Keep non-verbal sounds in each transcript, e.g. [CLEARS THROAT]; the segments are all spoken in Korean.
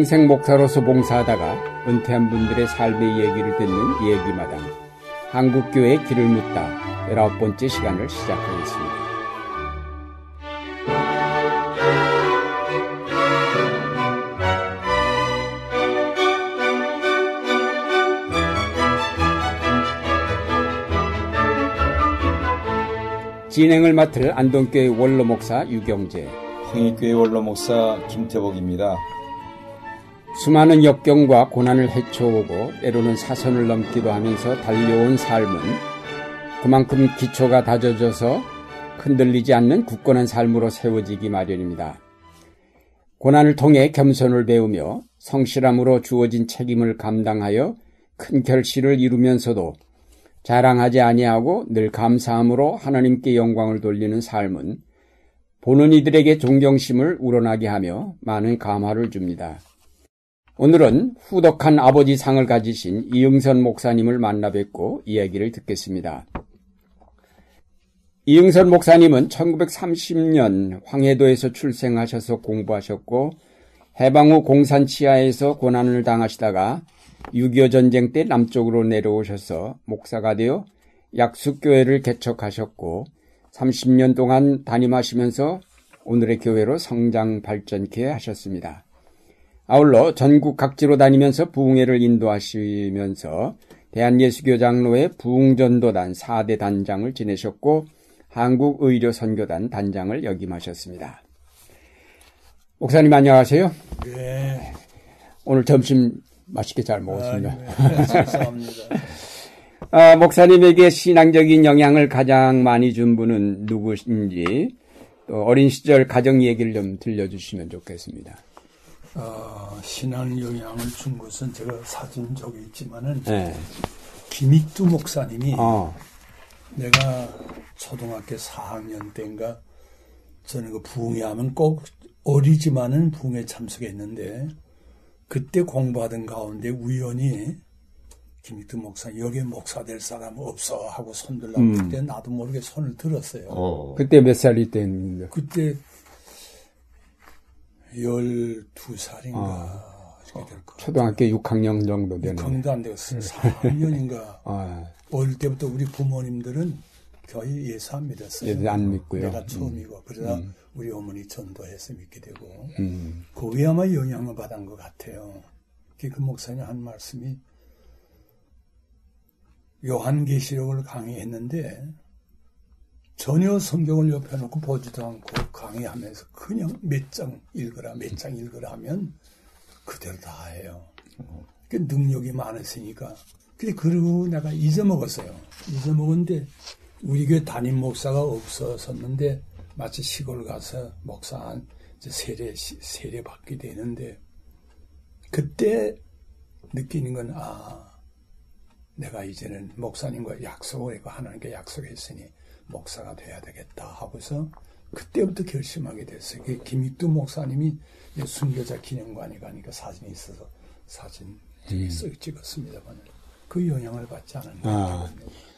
평생 목사로서 봉사하다가 은퇴한 분들의 삶의 얘기를 듣는 얘기마당 한국교회의 길을 묻다 열아홉 번째 시간을 시작하겠습니다. 진행을 맡을 안동교회 원로 목사 유경재, 홍익교회 원로 목사 김태복입니다. 수많은 역경과 고난을 헤쳐오고 때로는 사선을 넘기도 하면서 달려온 삶은 그만큼 기초가 다져져서 흔들리지 않는 굳건한 삶으로 세워지기 마련입니다. 고난을 통해 겸손을 배우며 성실함으로 주어진 책임을 감당하여 큰 결실을 이루면서도 자랑하지 아니하고 늘 감사함으로 하나님께 영광을 돌리는 삶은 보는 이들에게 존경심을 우러나게 하며 많은 감화를 줍니다. 오늘은 후덕한 아버지 상을 가지신 이응선 목사님을 만나 뵙고 이야기를 듣겠습니다. 이응선 목사님은 1930년 황해도에서 출생하셔서 공부하셨고 해방 후 공산 치하에서 고난을 당하시다가 6.25 전쟁 때 남쪽으로 내려오셔서 목사가 되어 약수교회를 개척하셨고 30년 동안 담임하시면서 오늘의 교회로 성장 발전케 하셨습니다. 아울러 전국 각지로 다니면서 부흥회를 인도하시면서 대한예수교 장로회 부흥전도단 4대 단장을 지내셨고 한국의료선교단 단장을 역임하셨습니다. 목사님 안녕하세요. 네. 오늘 점심 맛있게 잘 먹었습니다. 아, 네. 감사합니다. [LAUGHS] 아, 목사님에게 신앙적인 영향을 가장 많이 준 분은 누구신지 또 어린 시절 가정 얘기를 좀 들려주시면 좋겠습니다. 어, 신앙 영향을 준 것은 제가 사진 적이 있지만은 네. 김익두 목사님이 어, 내가 초등학교 4학년 때인가 저는 그 부흥회 하면 꼭 어리지만은 부흥회 참석했는데 그때 공부하던 가운데 우연히 김익두 목사 여기 목사 될 사람 없어 하고 손들라고 음. 그때 나도 모르게 손을 들었어요. 그때 몇 살이 때인데? 그때 12살인가 아. 거. 초등학교 6학년 정도 되는. 강도 안 되었어요. 4학년인가. 아, 어릴 때부터 우리 부모님들은 거의 예수 안 믿었어요. 예수 안 믿고요. 내가 처음이고. 그러다 우리 어머니 전도해서 믿게 되고. 음, 거기에 아마 영향을 받은 것 같아요. 그 목사님 한 말씀이 요한계시록을 강의했는데 전혀 성경을 옆에 놓고 보지도 않고 강의하면서 그냥 몇 장 읽어라 몇 장 읽어라 하면 그대로 다 해요. 그 능력이 많으시니까. 근데 그러고 내가 잊어먹었어요. 잊어먹었는데 우리 교회 담임 목사가 없었었는데 마치 시골 가서 목사 한 세례 시- 세례 받게 되는데 그때 느끼는 건 아. 내가 이제는 목사님과 약속을 했고 하나님께 약속했으니 목사가 돼야 되겠다 하고서 그때부터 결심하게 됐어요. 그 김익두 목사님이 순교자 기념관에 가니까 사진이 있어서 사진 쓱 찍었습니다만 그 영향을 받지 않았나. 아.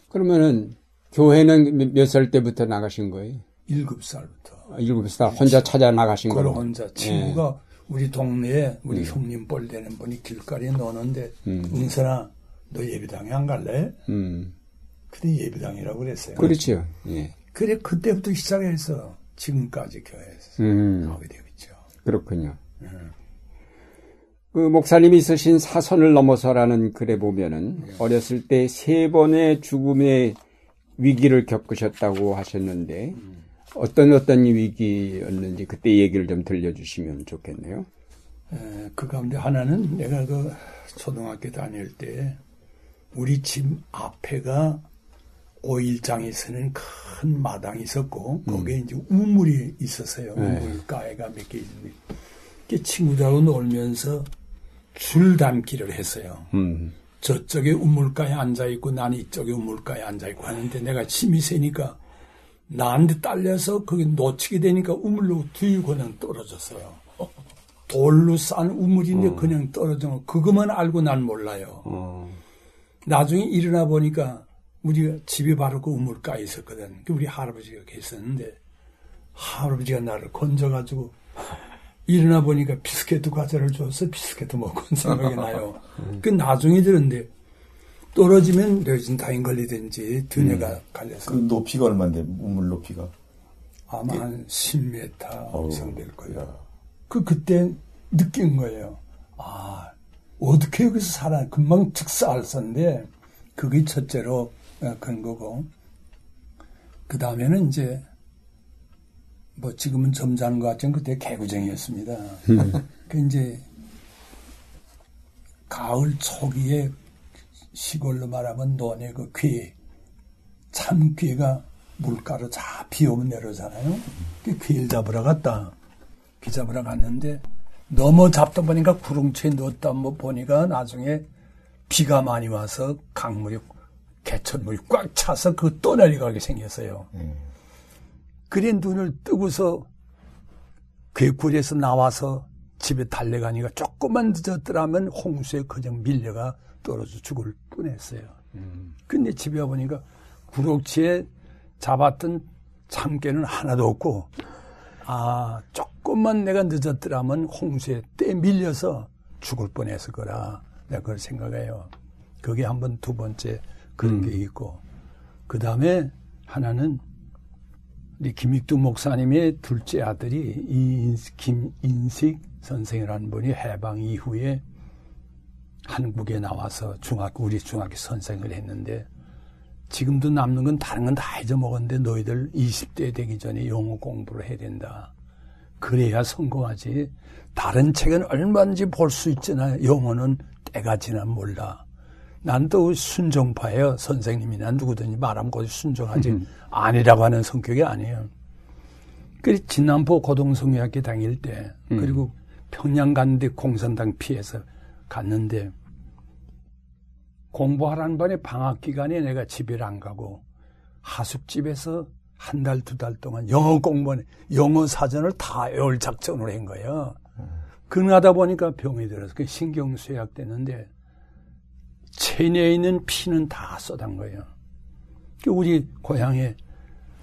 그러면은 교회는 몇 살 때부터 나가신 거예요? 일곱 살부터. 아, 일곱 살 혼자 찾아 나가신 그걸 거로. 혼자 친구가 우리 동네에 우리 음. 형님 뻘 되는 분이 길거리에 노는데 응선아 너 예배당에 안 갈래? 음, 근데 예배당이라고 그랬어요. 그렇죠. 예. 그래 그때부터 시작해서 지금까지 교회에서 음, 하게 되겠죠. 그렇군요. 그 목사님이 쓰신 사선을 넘어서라는 글에 보면은 어렸을 때 세 번의 죽음의 위기를 겪으셨다고 하셨는데 어떤 어떤 위기였는지 그때 얘기를 좀 들려주시면 좋겠네요. 에, 그 가운데 하나는 내가 그 초등학교 다닐 때 우리 집 앞에가 오일장에서는 큰 마당이 있었고 거기에 이제 우물이 있었어요. 우물가에가 몇 개 있는데 그 친구들하고 놀면서 줄 담기를 했어요. 음, 저쪽에 우물가에 앉아 있고 나는 이쪽에 우물가에 앉아 있고 하는데 내가 힘이 세니까 나한테 딸려서 거기 놓치게 되니까 우물로 그냥 떨어졌어요. 돌로 싼 우물인데 그냥 떨어져. 그것만 알고 난 몰라요. 어, 나중에 일어나 보니까 우리가 집이 바로 그 우물가에 있었거든. 그 우리 할아버지가 계셨는데 할아버지가 나를 건져가지고 일어나 보니까 비스켓 과자를 줘서 비스켓 먹은 생각이 나요. [LAUGHS] 그 나중에 들었는데 떨어지면 레진다인 걸리든지 드네가 음. 갈려서. 그 높이가 얼마인데 물 높이가? 아마 한 10m 이상 될 거예요. 그 그때 느낀 거예요. 아 어떻게 여기서 살아? 금방 즉사알았는데 그게 첫째로 어, 그런 거고 그 다음에는 이제 뭐 지금은 점잖은 것 같지만 그때 개구쟁이였습니다. 음. 그 이제 가을 초기에 시골로 말하면 논의 그 괴, 참괴가 물가로 자비 오면 내려오잖아요. 그 괴를 잡으러 갔다. 비 잡으러 갔는데 넘어 잡다 보니까 구렁치에 넣었다 뭐 보니까 나중에 비가 많이 와서 강물이 개천물이 꽉 차서 그 또 내려가게 생겼어요. 음. 그래 눈을 뜨고서 괴굴에서 나와서 집에 달려가니까 조금만 늦었더라면 홍수에 그냥 밀려가 떨어져 죽을 뻔했어요. 음. 근데 집에 와보니까 구럭치에 잡았던 참깨는 하나도 없고 아 조금만 내가 늦었더라면 홍수에 떼 밀려서 죽을 뻔했을 거라 내가 그걸 생각해요. 그게 한 번 두 번째 그런 음. 게 있고 그 다음에 하나는 우리 김익두 목사님의 둘째 아들이 김인식 선생이라는 분이 해방 이후에 한국에 나와서 중학교 우리 중학교 선생을 했는데 지금도 남는 건 다른 건 다 잊어먹었는데 너희들 20대 되기 전에 영어 공부를 해야 된다. 그래야 성공하지. 다른 책은 얼마든지 볼 수 있잖아요. 영어는 때가 지나 몰라. 난또 순종파예요. 선생님이 난 누구든지 말하면 거기 순종하지. 음. 아니라고 하는 성격이 아니에요. 그 진남포 고등성교학교 다닐 때 음. 그리고 평양 갔는데 공산당 피해서 갔는데 공부하라는 번에 방학 기간에 내가 집에 안 가고 하숙집에서 한 달, 두 달 동안 영어 공부는 영어 사전을 다 외울 작전을 한 거예요. 그러다 보니까 병이 들어서 그 신경쇠약 되는데 체내에 있는 피는 다 쏟은 거예요. 그 우리 고향에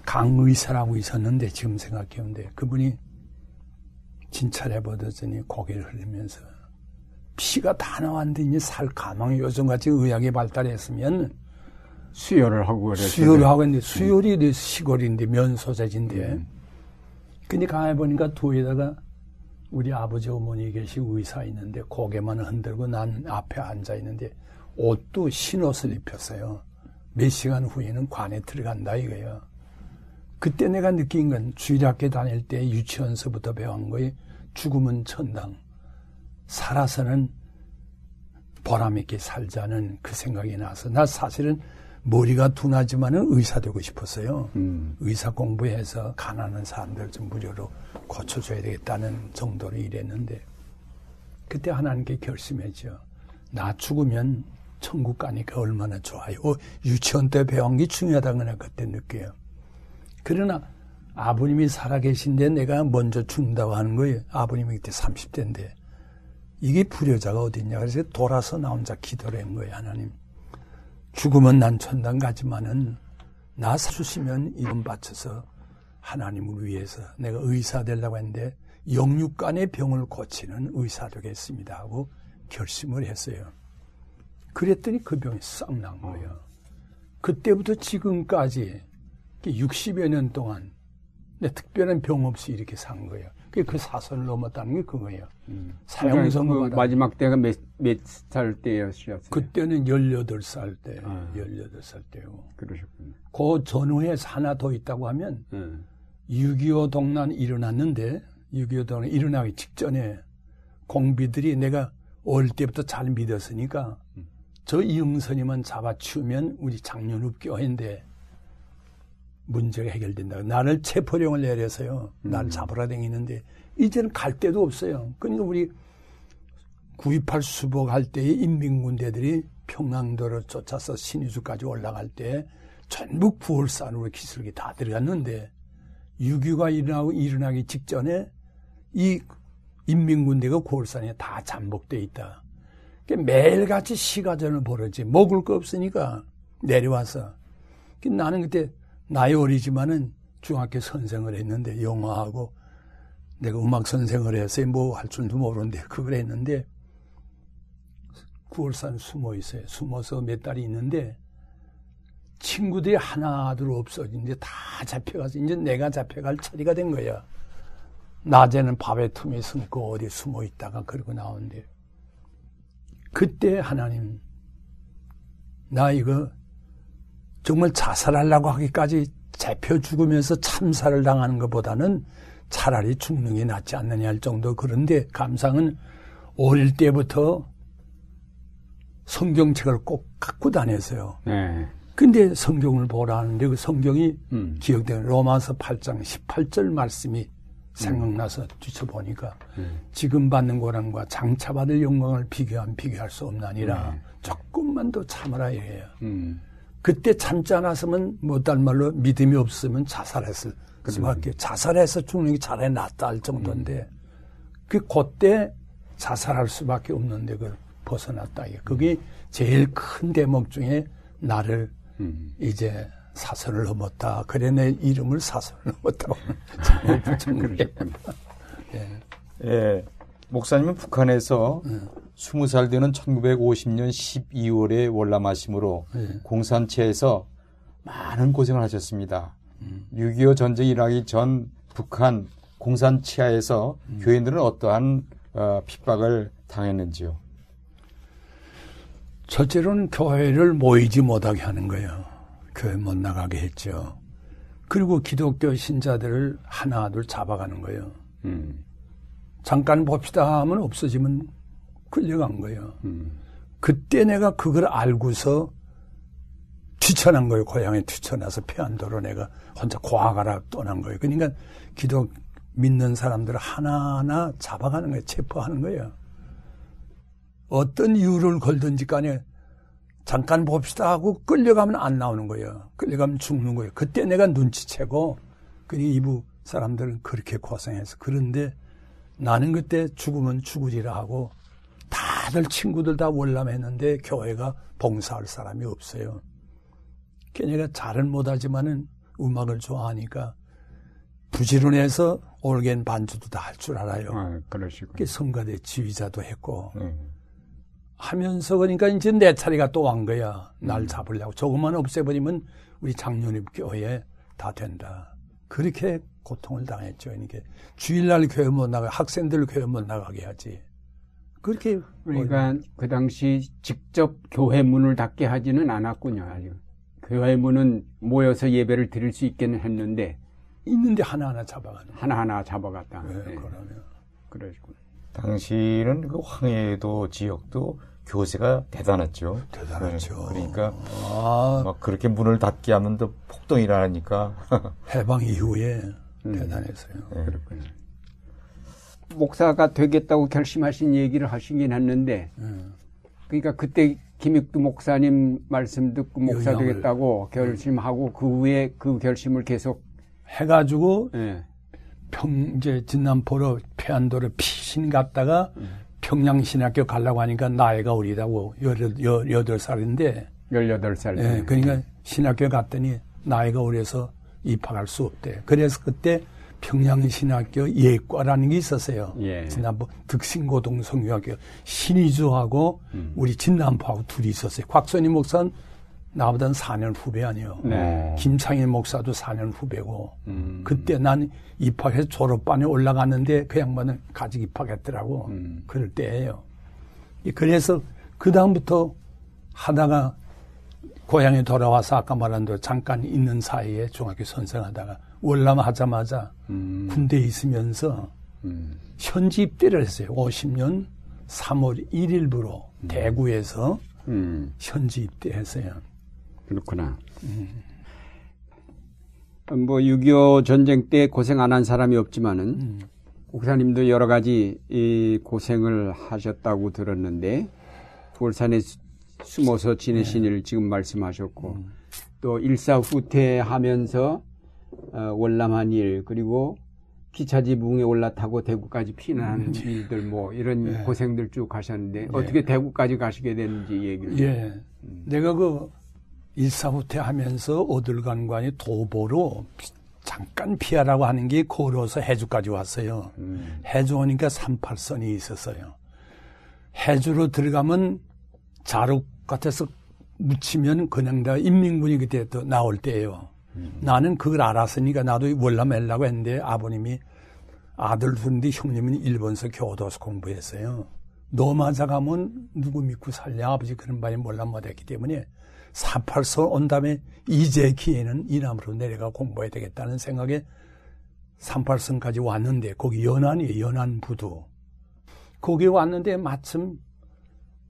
강의사라고 있었는데 지금 생각해보면 그분이 진찰해 보더니 고개를 흘리면서 피가 다 나왔는데 이제 살 가망이 요즘같이 의학이 발달했으면 수혈을 하고 그랬 수혈을 하고 있는데 수혈이 음. 시골인데 면소재진데 음. 근데 가해 보니까 도에다가 우리 아버지 어머니 계시고 의사 있는데 고개만 흔들고 난 앞에 앉아 있는데 옷도 흰옷을 입혔어요. 몇 시간 후에는 관에 들어간다 이거예요. 그때 내가 느낀 건 주일학교 다닐 때 유치원서부터 배운 거에 죽음은 천당. 살아서는 보람있게 살자는 그 생각이 나서 나 사실은 머리가 둔하지만은 의사 되고 싶었어요. 음. 의사 공부해서 가난한 사람들 좀 무료로 고쳐줘야 되겠다는 정도로 일했는데 그때 하나님께 결심했죠. 나 죽으면 천국 가니까 얼마나 좋아요. 어, 유치원 때 배운 게 중요하다는 걸 그때 느껴요. 그러나 아버님이 살아계신데 내가 먼저 죽는다고 하는 거예요. 아버님이 그때 30대인데. 이게 불효자가 어딨냐. 그래서 돌아서 나 혼자 기도를 한 거예요, 하나님. 죽으면 난 천당 가지만은 나 사주시면 이름 바쳐서 하나님을 위해서 내가 의사 되려고 했는데 영육간의 병을 고치는 의사 되겠습니다 하고 결심을 했어요. 그랬더니 그 병이 싹 난 거예요. 그때부터 지금까지 60여 년 동안 내 특별한 병 없이 이렇게 산 거예요. 그 사선을 넘었다는 게 그거예요. 음. 사형선고 그 마지막 때가 몇, 몇 살 때였어요? 그때는 18살 때, 아. 18살 때요. 그러셨군요. 그 전후에 하나 더 있다고 하면, 음. 6.25 동란 일어났는데, 6.25 동란 일어나기 직전에 공비들이 내가 어릴 때부터 잘 믿었으니까, 음. 저 이응선이만 잡아치우면 우리 장년읍 교회인데, 문제가 해결된다. 나를 체포령을 내려서요. 음. 나를 잡으러 다니는데 이제는 갈 데도 없어요. 그러니까 우리 9.28 수복할 때의 인민군대들이 평양도를 쫓아서 신의주까지 올라갈 때 전부 부월산으로 기술기 다 들어갔는데 6.25가 일어나고 일어나기 직전에 이 인민군대가 고월산에 다 잠복돼 있다. 그러니까 매일같이 시가전을 벌어지 먹을 거 없으니까 내려와서 나는 그때 나이 어리지만은 중학교 선생을 했는데 영어하고 내가 음악 선생을 해서 뭐 할 줄도 모르는데 그걸 했는데 9월산 숨어 있어요. 숨어서 몇 달이 있는데 친구들이 하나둘 없어진 이제 다 잡혀가서 이제 내가 잡혀갈 처리가 된 거야. 낮에는 밥에 틈에 숨고 어디 숨어 있다가 그러고 나오는데 그때 하나님 나 이거 정말 자살하려고 하기까지 잡혀 죽으면서 참사를 당하는 것보다는 차라리 죽는 게 낫지 않느냐 할 정도 그런데 감상은 어릴 때부터 성경책을 꼭 갖고 다녔어요. 네. 근데 성경을 보라 하는데 그 성경이 음. 기억되는 로마서 8장 18절 말씀이 생각나서 뒤쳐보니까 음. 지금 받는 고난과 장차 받을 영광을 비교한 비교할 수 없나니라 네. 조금만 더 참으라 이래요. 음. 그때 참지 않았으면 못할 말로 믿음이 없으면 자살했을 수밖에 자살해서 죽는 게 차라리 낫다 할 정도인데 그 그때 자살할 수밖에 없는데 그걸 벗어났다 그게 제일 큰 대목 중에 나를 음. 이제 사선을 넘었다 그래 내 이름을 사선을 넘었다고 제목을 [LAUGHS] 붙인 거예요. [LAUGHS] 예. 예. 목사님은 북한에서 네. 20살 되는 1950년 12월에 월남하심으로 예. 공산체에서 많은 고생을 하셨습니다. 음. 6.25 전쟁 일하기 전 북한 공산 치하에서 음. 교인들은 어떠한 어, 핍박을 당했는지요? 첫째로는 교회를 모이지 못하게 하는 거예요. 교회 못 나가게 했죠. 그리고 기독교 신자들을 하나둘 잡아가는 거예요. 음. 잠깐 봅시다 하면 없어지면 끌려간 거예요. 음. 그때 내가 그걸 알고서 뒤쳐난 거예요. 고향에 뒤쳐나서 피안도로 내가 혼자 고아가라 떠난 거예요. 그러니까 기독 믿는 사람들을 하나하나 잡아가는 거예요. 체포하는 거예요. 어떤 이유를 걸든지 간에 잠깐 봅시다 하고 끌려가면 안 나오는 거예요. 끌려가면 죽는 거예요. 그때 내가 눈치채고 그니 이부 사람들은 그렇게 고생해서 그런데 나는 그때 죽으면 죽으리라 하고 다들 친구들 다 월남했는데 교회가 봉사할 사람이 없어요. 걔네가 잘은 못하지만은 음악을 좋아하니까 부지런해서 올겐 반주도 다 할 줄 알아요. 아, 그러시고. 그 성가대 지휘자도 했고 네. 하면서 그러니까 이제 내 차례가 또 온 거야. 날 잡으려고. 조금만 없애버리면 우리 장로님 교회에 다 된다. 그렇게 고통을 당했죠. 그러니까 주일날 교회 못 나가, 학생들 교회 못 나가게 하지. 그렇게 그러니까 그 당시 직접 교회 문을 닫게 하지는 않았군요. 아직. 교회 문은 모여서 예배를 드릴 수 있게는 했는데 있는데 하나하나 잡아가는. 하나하나 잡아갔다. 네, 네. 그러면. 그러시군. 당시는 그 황해도 지역도 교세가 대단했죠. 대단하죠. 네, 그러니까 아, 막 그렇게 문을 닫게 하면 또 폭동이 일어나니까 [LAUGHS] 해방 이후에 음. 대단했어요. 그렇군요. 목사가 되겠다고 결심하신 얘기를 하시긴 했는데, 음. 그러니까 그때 김익두 목사님 말씀 듣고 목사 영향을. 되겠다고 결심하고 그 후에 그 결심을 계속, 해가지고 예. 평, 이제 진남포로 평안도로 피신 갔다가 음. 평양신학교 가려고 하니까 나이가 어리다고 여덟, 살인데 18살. 예, 그러니까 신학교 갔더니 나이가 어려서 입학할 수 없대. 그래서 그때 평양신학교 예과라는 게 있었어요. 예. 진남포 득신고동 성교학교 신의주하고 음. 우리 진남포하고 둘이 있었어요. 곽선희 목사는 나보다는 4년 후배 아니에요. 네. 김창일 목사도 4년 후배고 음. 그때 난 입학해서 졸업반에 올라갔는데 그 양반은 가직 입학했더라고. 음. 그럴 때예요. 그래서 그 다음부터 하다가 고향에 돌아와서 아까 말한 대로 잠깐 있는 사이에 중학교 선생하다가 월남 하자마자 음. 군대에 있으면서 음. 현지 입대를 했어요. 50년 3월 1일부로 대구에서 음. 현지 입대했어요. 그렇구나. 뭐, 6.25 전쟁 때 고생 안 한 사람이 없지만은, 음. 목사님도 여러 가지 이 고생을 하셨다고 들었는데, 부월산에 수- 숨어서 지내신 일 지금 말씀하셨고, 또 일사후퇴하면서 어, 월남한 일, 그리고 기차 지붕에 올라타고 대구까지 피난하는 일들 뭐 이런 예. 고생들 쭉 하셨는데 어떻게 대구까지 가시게 됐는지 얘기를 예. 내가 그 일사후퇴 하면서 어딜 간 관이 도보로 잠깐 피하라고 하는 게 걸어서 해주까지 왔어요. 음. 해주 오니까 38선이 있었어요. 해주로 들어가면 자루 같아서 묻히면 그냥 다 인민군이 그때 또 나올 때예요. 나는 그걸 알았으니까 나도 월남하려고 했는데 아버님이 아들 둘인데 형님은 일본서 교도소 공부했어요. 너 맞아 가면 누구 믿고 살냐 아버지 그런 말이 몰라 못했기 때문에 48서 온 다음에 이제 기회는 이남으로 내려가 공부해야 되겠다는 생각에 38선까지 왔는데 거기 연안이에요. 연안 부두. 거기 왔는데 마침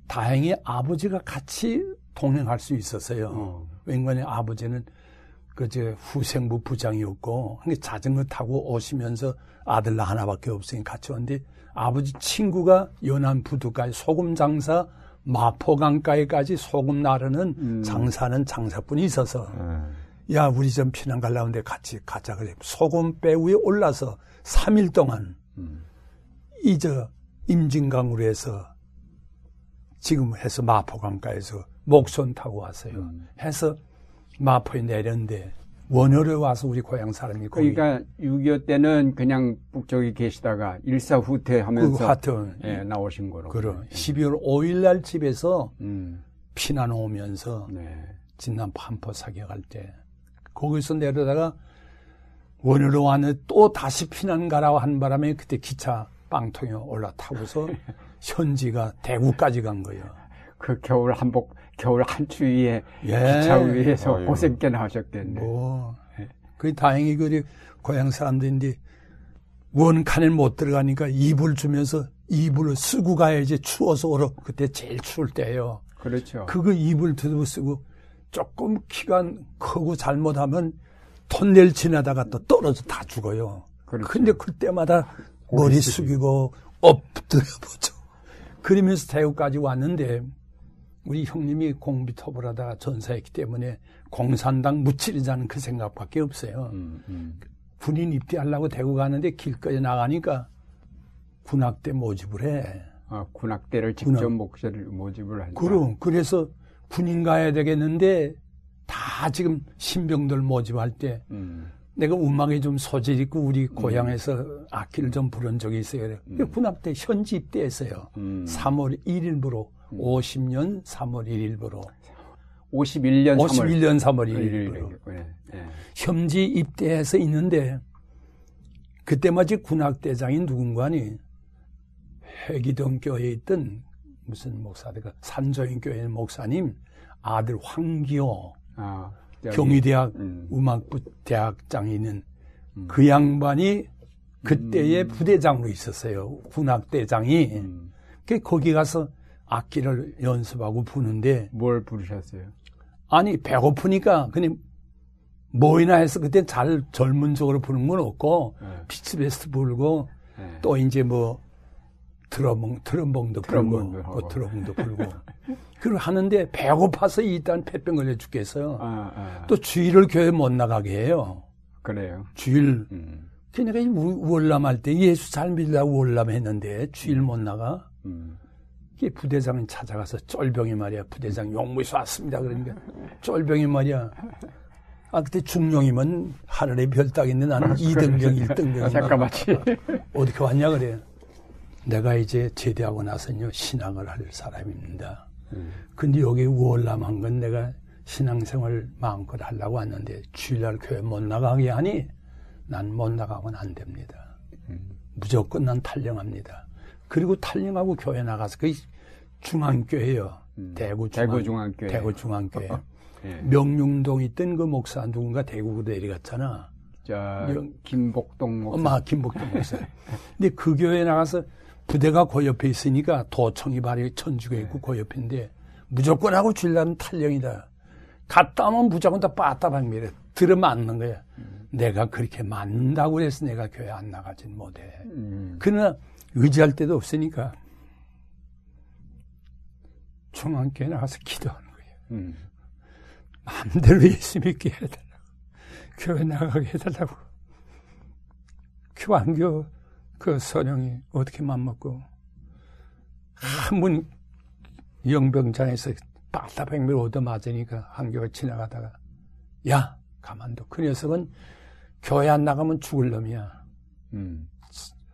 다행히 아버지가 같이 동행할 수 있었어요. 어. 왜냐면 아버지는 그저 후생부 부장이었고 근데 자전거 타고 오시면서 아들 나 하나밖에 없으니 같이 왔는데 아버지 친구가 연안 부두까지 소금 장사 마포강가에까지 소금 나르는 음. 장사는 장사꾼이 있어서 예. 야 우리 좀 피난 갈라는데 같이 가자 그래 소금 배 위에 올라서 3일 동안 음. 이저 임진강으로 해서 지금 해서 마포강가에서 목선 타고 왔어요. 음. 해서 마포에 내렸는데 원효로 와서 우리 고향 사람이 거기 그러니까 6.25 때는 그냥 북쪽에 계시다가 일사후퇴 그 하면서 하여튼 예, 나오신 거로. 그럼 12월 5일 날 집에서 음. 피난 오면서 네. 진남 반포 사격할 때 거기서 내려다가 원효로 왔는데 또 다시 피난 가라고 한 바람에 그때 기차 빵통에 올라타고서 [LAUGHS] 현지가 대구까지 간 거예요. 그 겨울 한복, 겨울 한 추위에 예. 기차 위에서 어휴. 고생 꽤나 하셨겠네. 뭐, 그 다행히 그 고향 사람들인데 원칸에 못 들어가니까 이불 주면서 이불을 쓰고 가야지 추워서 오러 그때 제일 추울 때예요. 그렇죠. 그거 이불 두고 쓰고 조금 키가 크고 잘못하면 톤넬 지나다가 또 떨어져 다 죽어요. 그렇죠. 근데 그때마다 머리 숙이고 엎드려 보죠. 그러면서 대구까지 왔는데 우리 형님이 공비톱을 하다가 전사했기 때문에 공산당 무찌르자는 그 생각밖에 없어요. 음, 음. 군인 입대하려고 대구 가는데 길거리 나가니까 군악대 모집을 해. 아, 군악대를 직접 군악. 목소리를 모집을 한다. 그럼 그래서 군인 가야 되겠는데 다 지금 신병들 모집할 때 음. 내가 음악에 좀 소질 있고 우리 고향에서 악기를 좀 부른 적이 있어요. 그래. 군악대 현지 입대했어요. 음. 3월 1일부로 50년 3월 1일부로 51년 3월 51년 3월 1일. 1일부로 예, 예. 현지 입대해서 있는데 그때 마치 군악대장인 누군가니 회기동 교회에 있던 무슨 목사들가 산조인 교회 목사님 아들 황기호 아, 경희대학 음. 음악부 대학장에 있는 그 양반이 그때의 부대장으로 있었어요. 군악대장이. 음. 그 거기 가서 악기를 연습하고 부는데 뭘 부르셨어요? 아니 배고프니까 그냥 뭐이나 해서 그때 잘 젊은 쪽으로 부는 건 없고 네. 피치베스트 불고 네. 또 이제 뭐 트럼봉 트럼봉도 불고. 뭐 트럼봉도 불고 그걸 하는데 배고파서 일단 폐병 걸려 죽겠어요. 아, 아, 또 주일을 교회 못 나가게 해요. 그래요. 주일 음, 그러니까 월남할 때 예수 잘 믿으려고 월남했는데 주일 못 나가. 음. 이게 부대장이 찾아가서 쫄병이 말이야. 부대장 용무에서 왔습니다. 그러니까 쫄병이 말이야. 아 그때 중령이면 하늘의 별 따겠는데 나는 2등병, 1등병. 아, 잠깐만치. 어떻게 왔냐 그래. 내가 이제 제대하고 나서는요 신앙을 할 사람입니다. 근데 여기 월남한 건 내가 신앙생활 마음껏 하려고 왔는데 주일날 교회 못 나가게 하니 난 못 나가고는 안 됩니다. 무조건 난 탈령합니다. 그리고 탈령하고 교회 나가서 그 중앙교회요. 대구 중앙, 대구 중앙 교회. 대구 중앙교회. [LAUGHS] 예. 명륜동 있던 그 목사 누군가 대구로 내려갔잖아. 저 명- 김복동 목사. 엄마 김복동 목사. 근데 그 교회에 나가서 부대가 그 옆에 있으니까 도청이 발이 천주교 있고 그 옆인데 무조건 하고 주일날은 탈령이다. 갔다 오면 무조건 다 빠따방미래 들어맞는 거야. 내가 그렇게 맞는다고 해서 내가 교회 안 나가진 못해. 음. 그러나 의지할 데도 없으니까 중앙교회 나가서 기도하는 거예요. 음. 마음대로 예수 믿게 해달라고. 교회 나가게 해달라고. 교환교 그 선영이 어떻게 맘먹고 한분 영병장에서 빠따백밀 얻어맞으니까 한교가 지나가다가 야 가만둬 그 녀석은 교회 안 나가면 죽을 놈이야. 음.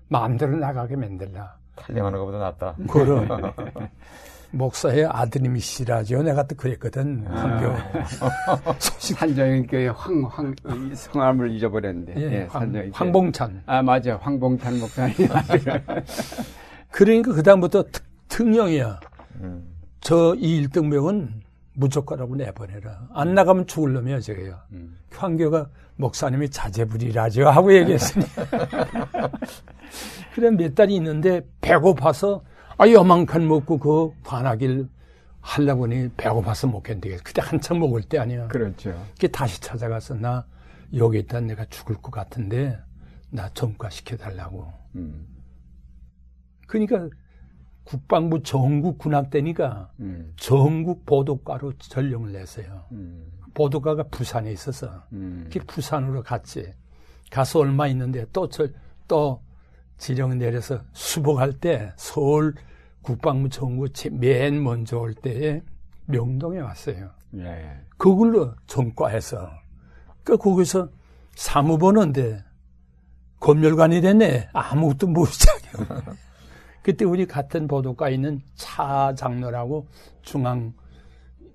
마음대로 나가게 만들라. 탈령하는 것보다 낫다. 그럼 [LAUGHS] 목사의 아드님이시라죠. 내가 또 그랬거든. 황교 소식. 산정인 교회 황황 이 성함을 잊어버렸는데. 예, 예, 황, 산정인. 황봉찬. 아 맞아 황봉찬 목사님. [LAUGHS] 그러니까 그다음부터 특, 특령이야. 음. 저이 1등병은 무조건하고 내보내라. 안 나가면 죽을 놈이야, 저게요. 음. 황교가 목사님이 자제불이라죠 하고 얘기했으니. [LAUGHS] 그래 몇 달이 있는데 배고파서 아 요만큼 먹고 그 반하길 하려고 보니 배고파서 못 견디겠어. 그때 한참 먹을 때 아니야. 그렇죠. 그 다시 찾아가서 나 여기 있다 내가 죽을 것 같은데 나 점과 시켜달라고. 음. 그러니까 국방부 전국 군악대니까 음. 전국 보도과로 전령을 냈어요. 음. 보도과가 부산에 있어서 음. 그 부산으로 갔지. 가서 얼마 있는데 또 저, 또 지령 내려서 수복할 때 서울 국방부 전국 맨 먼저 올 때에 명동에 왔어요. 예. 그걸로 전과해서 그 거기서 사무 보는데 검열관이 됐네. 아무것도 모르잖아요. [LAUGHS] 그때 우리 같은 보도과 있는 차 장로라고 중앙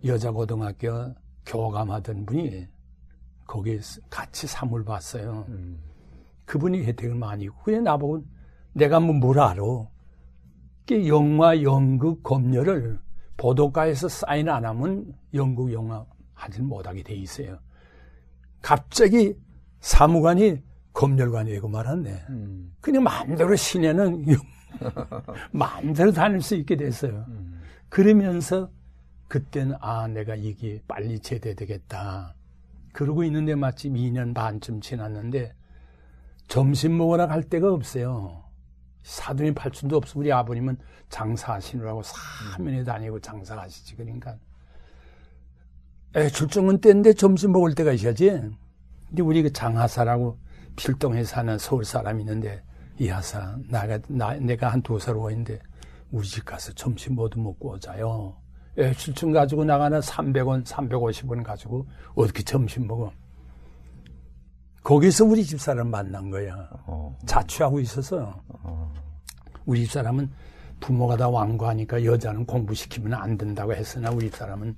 여자고등학교 교감하던 분이 거기에 같이 사물 봤어요. 음. 그분이 혜택을 많이 있고 그래 나보고 내가 뭐 뭘 알아. 그 영화 연극 검열을 보도가에서 사인 안 하면 영국 영화 하질 못하게 돼 있어요. 갑자기 사무관이 검열관이 되고 말았네. 음. 그냥 마음대로 시내는 [LAUGHS] 마음대로 다닐 수 있게 됐어요. 음. 그러면서 그때는 아 내가 이게 빨리 제대되겠다. 그러고 있는데 마침 2년 반쯤 지났는데 점심 먹으러 갈 데가 없어요. 사돈이 팔순도 없어. 우리 아버님은 장사하시느라고 사면에 다니고 장사하시지. 그러니까 에 출정은 때인데 점심 먹을 때가 있어야지. 근데 우리 그 장하사라고 필동에 사는 서울 사람이 있는데 이 하사 나가 나, 내가 한 두살 오인데 우리 집 가서 점심 모두 먹고 오자요. 에 출정 가지고 나가는 300원, 350원 가지고 어떻게 점심 먹어? 거기서 우리 집사람 만난 거야. 어. 자취하고 있어서 우리 집사람은 부모가 다 왕고하니까 여자는 공부시키면 안 된다고 했으나 우리 집사람은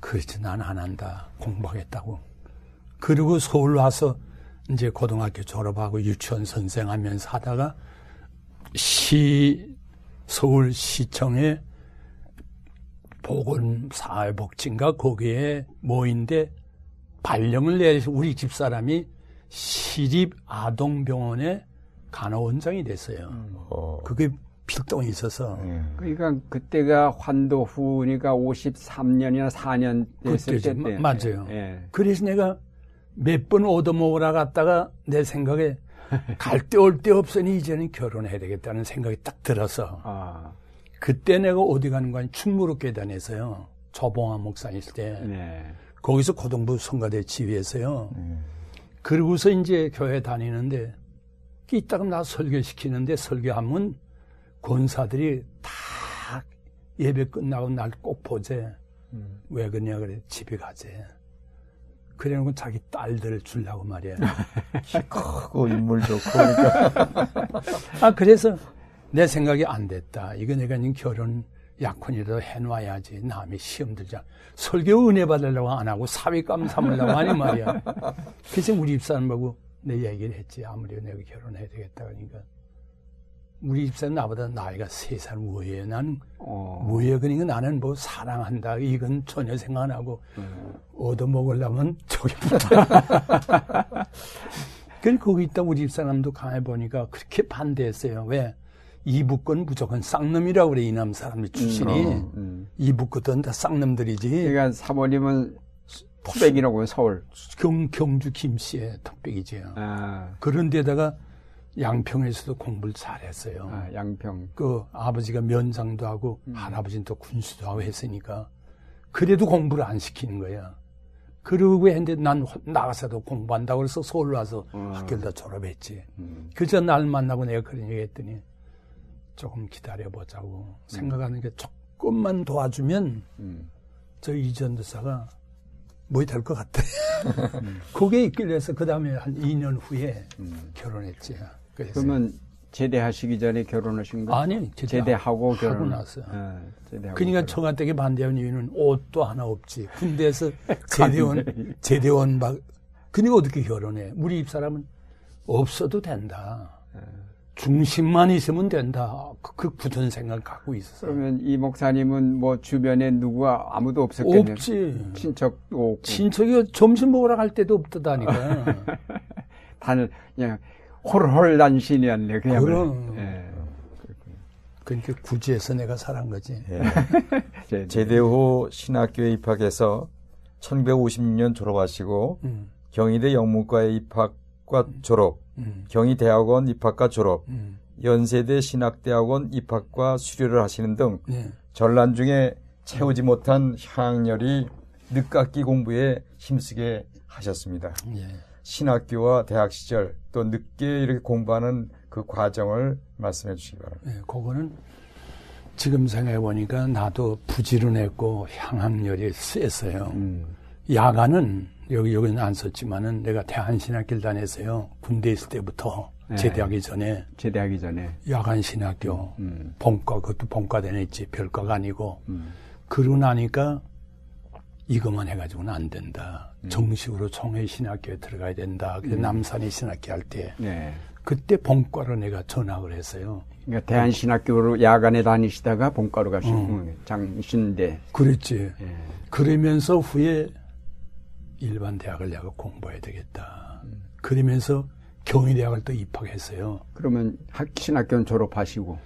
그렇지 난 안 한다 공부하겠다고 그리고 서울 와서 이제 고등학교 졸업하고 유치원 선생 하면서 하다가 시 서울 시청에 보건사회복지인가 거기에 모인데 발령을 내서 우리 집사람이 시립 아동병원의 간호원장이 됐어요. 어. 그게 필동에 있어서 음. 그러니까 그때가 환도 후니까 53년이나 4년 됐을. 때. 마- 맞아요. 예. 그래서 내가 몇 번 얻어먹으러 갔다가 내 생각에 갈데올데 없으니 이제는 결혼해야 되겠다는 생각이 딱 들어서 아, 그때 내가 어디 가는 거 아니 충무로계단에서요. 조봉화 목사 있을 때 네. 거기서 고등부 성가대 지휘해서요. 음. 그러고서 이제 교회 다니는데 이따가 나 설교시키는데 설교하면 권사들이 다 예배 끝나고 날 꼭 보재. 음. 왜 그러냐 그래 집에 가재. 그래놓고 자기 딸들 주려고 말이야. [LAUGHS] 크고 인물 좋고 그러니까 [LAUGHS] 아 그래서 내 생각이 안 됐다. 이거 내가 지금 결혼 약혼이라도 해놔야지. 남의 시험 들자. 설교 은혜 받으려고 안 하고 사위감 삼으려고 하니 말이야. 그래서 우리 집사람하고 내 얘기를 했지. 아무리 내가 결혼해야 되겠다. 그러니까. 우리 집사람 나보다 나이가 세 살 우회에 나는 어. 우회 그러니까 나는 뭐 사랑한다. 이건 전혀 생각 안 하고 음. 얻어먹으려면 저기 붙어. [LAUGHS] 그래서 거기 있다 우리 집사람도 강해 보니까 그렇게 반대했어요. 왜? 이북권 무조건 쌍놈이라고 그래, 이남 사람들 출신이. 음, 음. 이북권은 다 쌍놈들이지. 그러니까 사모님은 토백이라고요, 서울. 경, 경주 김씨의 턱백이지요. 아, 그런 데다가 양평에서도 공부를 잘했어요. 아, 양평. 그 아버지가 면상도 하고 음. 할아버지는 또 군수도 하고 했으니까 그래도 공부를 안 시키는 거야. 그러고 했는데 난 호- 나가서도 공부한다고 그래서 서울 와서 음. 학교를 다 졸업했지. 음. 그저 날 만나고 내가 그런 얘기 했더니 조금 기다려보자고 생각하는 게 조금만 도와주면 음. 저 이전 도사가 뭐될것 같아. [LAUGHS] 그게 있길래서 그 다음에 한 2년 후에 결혼했지. 그래서 그러면 제대하시기 전에 결혼하신 거? 아니 제대 제대하고 결혼. 하고 나서. 예, 제대하고 그러니까. 청와대에 반대한 이유는 옷도 하나 없지. 군대에서 [LAUGHS] 제대원 제대원 막 그러니까 어떻게 결혼해? 우리 입사람은 없어도 된다. 중심만 있으면 된다. 그, 그 굳은 생각 갖고 있었어. 그러면 이 목사님은 뭐 주변에 누구가 아무도 없었겠네요. 없지. 친척도 없고. 친척이 점심 먹으러 갈 때도 없다니까. 단을 [LAUGHS] 그냥 홀홀단신이었네. 그냥. 그럼. 예. 그러니까 구지에서 내가 살한 거지. 제- 제대 후 신학교에 입학해서 1956년 졸업하시고 음, 경희대 영문과에 입학과 졸업, 음, 경희대학원 입학과 졸업, 음. 연세대 신학대학원 입학과 수료를 하시는 등 네. 전란 중에 채우지 못한 향렬이 늦깎이 공부에 힘쓰게 하셨습니다. 예. 신학교와 대학 시절 또 늦게 이렇게 공부하는 그 과정을 말씀해 주시기 바랍니다. 예, 그거는 지금 생각해 보니까 나도 부지런했고 향학열이 셌어요. 음. 야간은 여기 여기는 안 썼지만은 내가 대한신학교를 다녔어요. 군대 있을 때부터 네. 제대하기 전에 제대하기 전에. 야간 신학교 음. 본과 그것도 본과 다녔지 별과가 아니고 음. 그러고 나니까 이것만 해가지고는 안 된다. 정식으로 총회 신학교에 들어가야 된다. 그래서 남산이 신학교 할때 네. 그때 본과로 내가 전학을 했어요. 그러니까 대한신학교로 야간에 다니시다가 본과로 가신 음. 장신대. 그랬지. 예. 그러면서 후에 일반 대학을 내가 공부해야 되겠다. 그러면서 경희대학을 또 입학했어요. 그러면 학- 신학교는 졸업하시고.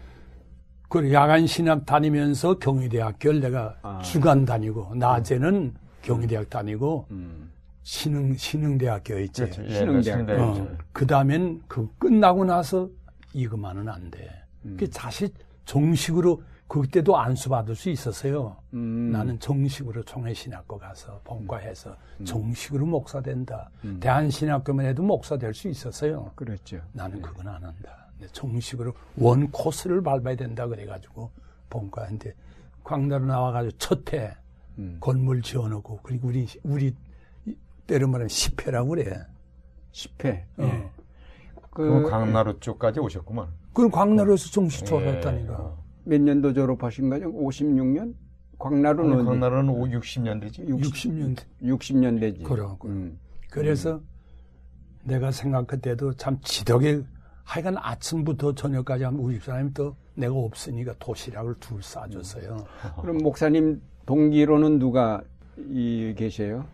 그 야간 신학 다니면서 경희대학교를 내가 아. 주간 다니고 낮에는 경희대학 다니고 음. 신흥 신흥대학교 있지. 그렇죠. 예, 신흥대학. 네, 어, 그 다음엔 그 끝나고 나서 이거만은 안 돼. 그 다시 정식으로 그때도 안수 받을 수 있었어요. 음. 나는 정식으로 총회신학교 가서 본과해서 정식으로 목사 된다. 대한신학교만 해도 목사 될 수 있었어요. 그렇죠. 나는 그건 안 한다. 정식으로 원 코스를 밟아야 된다 그래가지고 본과인데 광나루 나와가지고 첫해 음. 건물 지어놓고 그리고 우리 우리 때로 말하면 10회라고 그래. 10회. 어. 그럼 그, 강나루 쪽까지 오셨구만. 그럼 광나루에서 정식 예. 졸업했다니까. 몇 년도 졸업하신 거죠? 56년? 광나루는 아니, 5, 60년대지. 60년. 60년대지. 그럼. 음. 그래서 내가 생각할 때도 참 지덕에 하여간 아침부터 저녁까지 하면 우리 집사람이 또 내가 없으니까 도시락을 둘 싸줬어요. 그럼 목사님 동기로는 누가 이 계세요?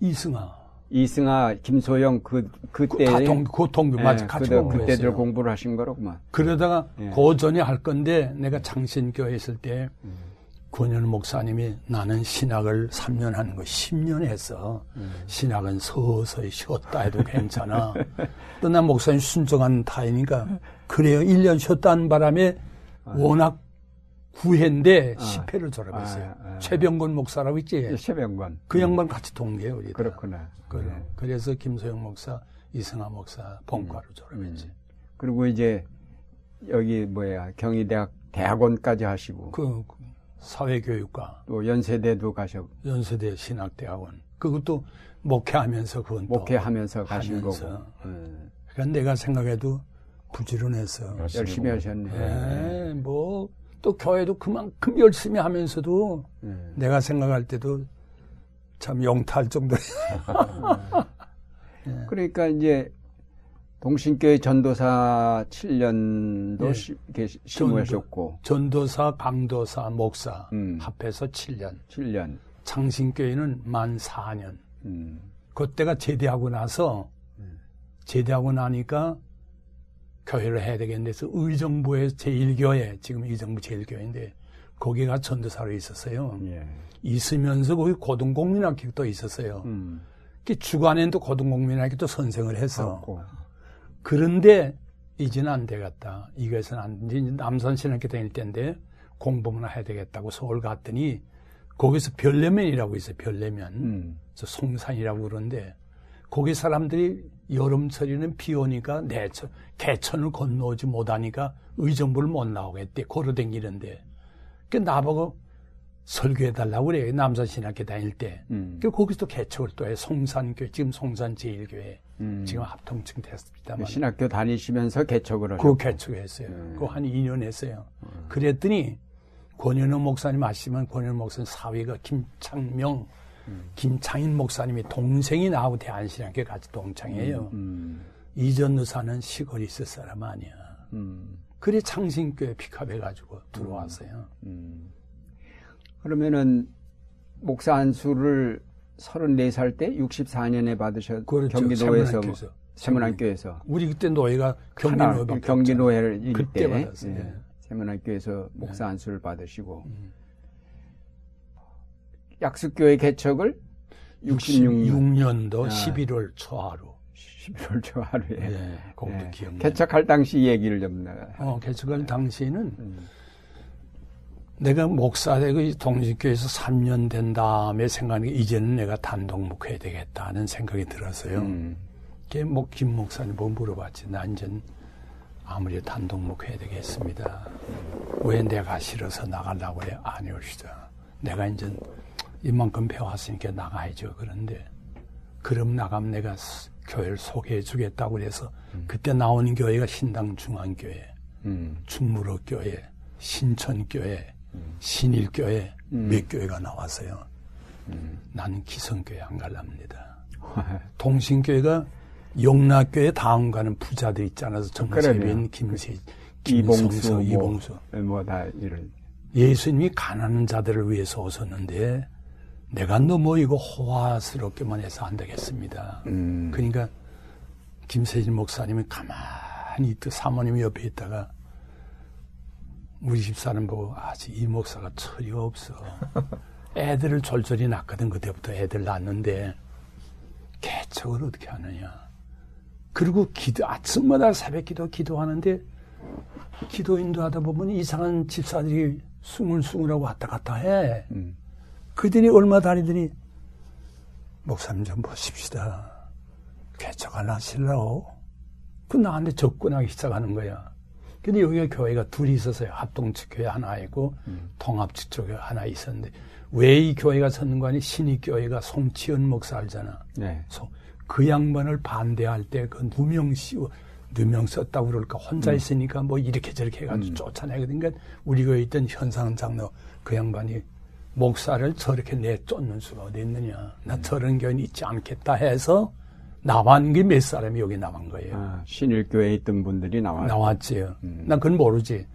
이승아. 이승아, 김소영 그 그때 그, 다 동, 그 동기 맞아. 예, 같이 그때- 공부했어요. 그때들 공부를 하신 거로구만. 그러다가 예. 그 전에 할 건데 내가 장신교회 있을 때 음. 권현 목사님이 나는 신학을 3년 하는 거 10년 했어. 음. 신학은 서서히 쉬었다 해도 괜찮아. 또 난 목사님 순종하는 타이니까 그래요. 1년 쉬었다는 바람에 워낙 구회인데 아. 10회를 졸업했어요. 아, 아. 최병건 목사라고 있지. 최병관. 그 양반 같이 동기예요. 우리 다. 그렇구나. 그래. 네. 그래서 김소영 목사, 이승하 목사 본과로 음. 졸업했지. 그리고 이제 여기 뭐야 경희대학 대학원까지 하시고 그 사회교육과 또 연세대도 가셨고 연세대 신학대학원 그것도 목회하면서 그건 또 목회하면서 가신 하면서. 거고 음, 그러니까 내가 생각해도 부지런했어. 열심히 하셨네. 예, 뭐 또 교회도 그만큼 열심히 하면서도 음. 내가 생각할 때도 참 영탈 정도. [LAUGHS] 그러니까 이제 동신교회 전도사 7년도 예. 시, 계시- 심으셨고 전도 사, 강도사, 목사 음. 합해서 7년. 7년. 창신교회는 만 4년. 음. 그때가 제대하고 나서 제대하고 나니까 교회를 해야 되겠는데 서 의정부의 제1교회 지금 의정부 제1교회인데 거기가 전도사로 있었어요. 예. 있으면서 거기 고등공민학교도 있었어요. 음. 그 주간에는 또 고등공민학교도 선생을 해서 그렇고. 그런데 이제는 안 되겠다. 이것은 안 돼. 이제 남산신학교 다닐 때인데 공부만 해야 되겠다고 서울 갔더니 거기서 별내면이라고 있어요. 별내면. 음. 저 송산이라고 그러는데 거기 사람들이 여름철에는 비 오니까 내천 개천을 건너오지 못하니까 의정부를 못 나오겠대 걸어다니는데 그 나보고 설교해달라고 그래요. 남산신학교 다닐 때. 음. 그 거기서 개척을 또 해. 송산교회, 지금 송산제일교회. 음. 지금 합통층 됐습니다만. 신학교 다니시면서 개척을 하셨고. 그거 개척했어요. 그거 한 2년 했어요. 그랬더니 권현우 목사님 아시면 권현우 목사님 사위가 김창명, 김창인 목사님이 동생이 나하고 대한신학교 같이 동창이에요. 음. 이전 의사는 시골에 있을 사람 아니야. 음. 그래 창신교회 픽업해 가지고 들어왔어요. 음. 그러면은 목사 안수를 34살 때 64년에 받으셨 그렇죠. 경기도에서 뭐 세문안교에서. 세문안교에서 우리 그때 노예가 경기노예 경기노예를 일 그때 때 받았어요. 예, 예. 세문안교에서 목사 안수를 받으시고 음. 약수교회 개척을 66년 66년도 아. 11월 초하루. 11월 초 하루에 예, 그것도 예. 기억나. 개척할 당시 얘기를 좀 나가. 어, 개척할 당시에는 음. 내가 목사되고 이 동식교에서 3년 된 다음에 생각하는 게 이제는 내가 단독 목회해야 되겠다는 생각이 들었어요. 음. 뭐, 김 목사님 보고 물어봤지. 나 이제 아무리 단독 목회해야 되겠습니다. 왜 내가 싫어서 나가려고 그래? 아니옵시다. 내가 이제 이만큼 배웠으니까 나가야죠. 그런데 그럼 나가면 내가 스- 교회를 소개해 주겠다고 그래서 그때 나오는 교회가 신당 중앙교회, 음. 충무로 교회, 신천 교회, 신일 교회 몇 교회가 나왔어요. 나는 기성교회 안 갈랍니다. [LAUGHS] 동신교회가 용락교회 다음 가는 부자들 있잖아요. 정세빈, 그럼요. 김세, 이봉수, 김성수, 뭐, 이봉수. 뭐다 이런. 예수님이 가난한 자들을 위해서 오셨는데 내가 너무 이거 호화스럽게만 해서 안 되겠습니다. 음. 그러니까 김세진 목사님이 가만히 있더 사모님 옆에 있다가 우리 집사람 보고 아직 이 목사가 철이가 없어. [LAUGHS] 애들을 졸졸이 낳거든 그때부터 애들 낳는데 개척을 어떻게 하느냐. 그리고 기도 아침마다 새벽 기도 기도하는데 기도 인도하다 보면 이상한 집사들이 숭울숭울하고 왔다 갔다 해. 음. 그들이 얼마 다니더니 목사님 좀 보십시다. 개척을 하시려고. 그 나한테 접근하기 시작하는 거야. 근데 여기가 교회가 둘이 있었어요. 합동측 교회 하나 있고 통합측 쪽에 하나 있었는데 왜 이 교회가 섰는가 하니 신익교회가 송치현 목사 알잖아. 네. 소- 그 양반을 반대할 때 그 누명 씌워 누명 썼다고 그럴까 혼자 있으니까 뭐 이렇게 저렇게 해가지고 쫓아내거든. 그러니까 우리 교회에 있던 현상 장로 그 양반이 목사를 저렇게 내쫓는 수가 어디 있느냐. 나 저런 교회는 있지 않겠다 해서 나만 게 몇 사람이 여기 나간 거예요. 아, 신일교회에 있던 분들이 나와요. 나왔지요. 음. 난 그건 모르지.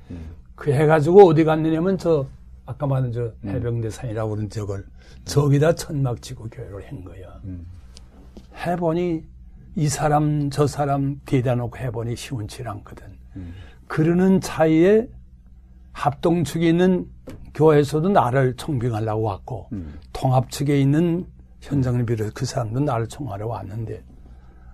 그 해가지고 어디 갔느냐면 저 아까 말한 저 음. 해병대산이라고 그런 저걸 저기다 천막 치고 교회를 한 거야. 음. 해보니 이 사람 저 사람 뒤에다 놓고 해보니 시원치 않거든. 음. 그러는 차이에 합동 측에 있는 교회에서도 나를 청빙하려고 왔고 음. 통합 측에 있는 현장을 비롯해 그 사람도 나를 청하러 왔는데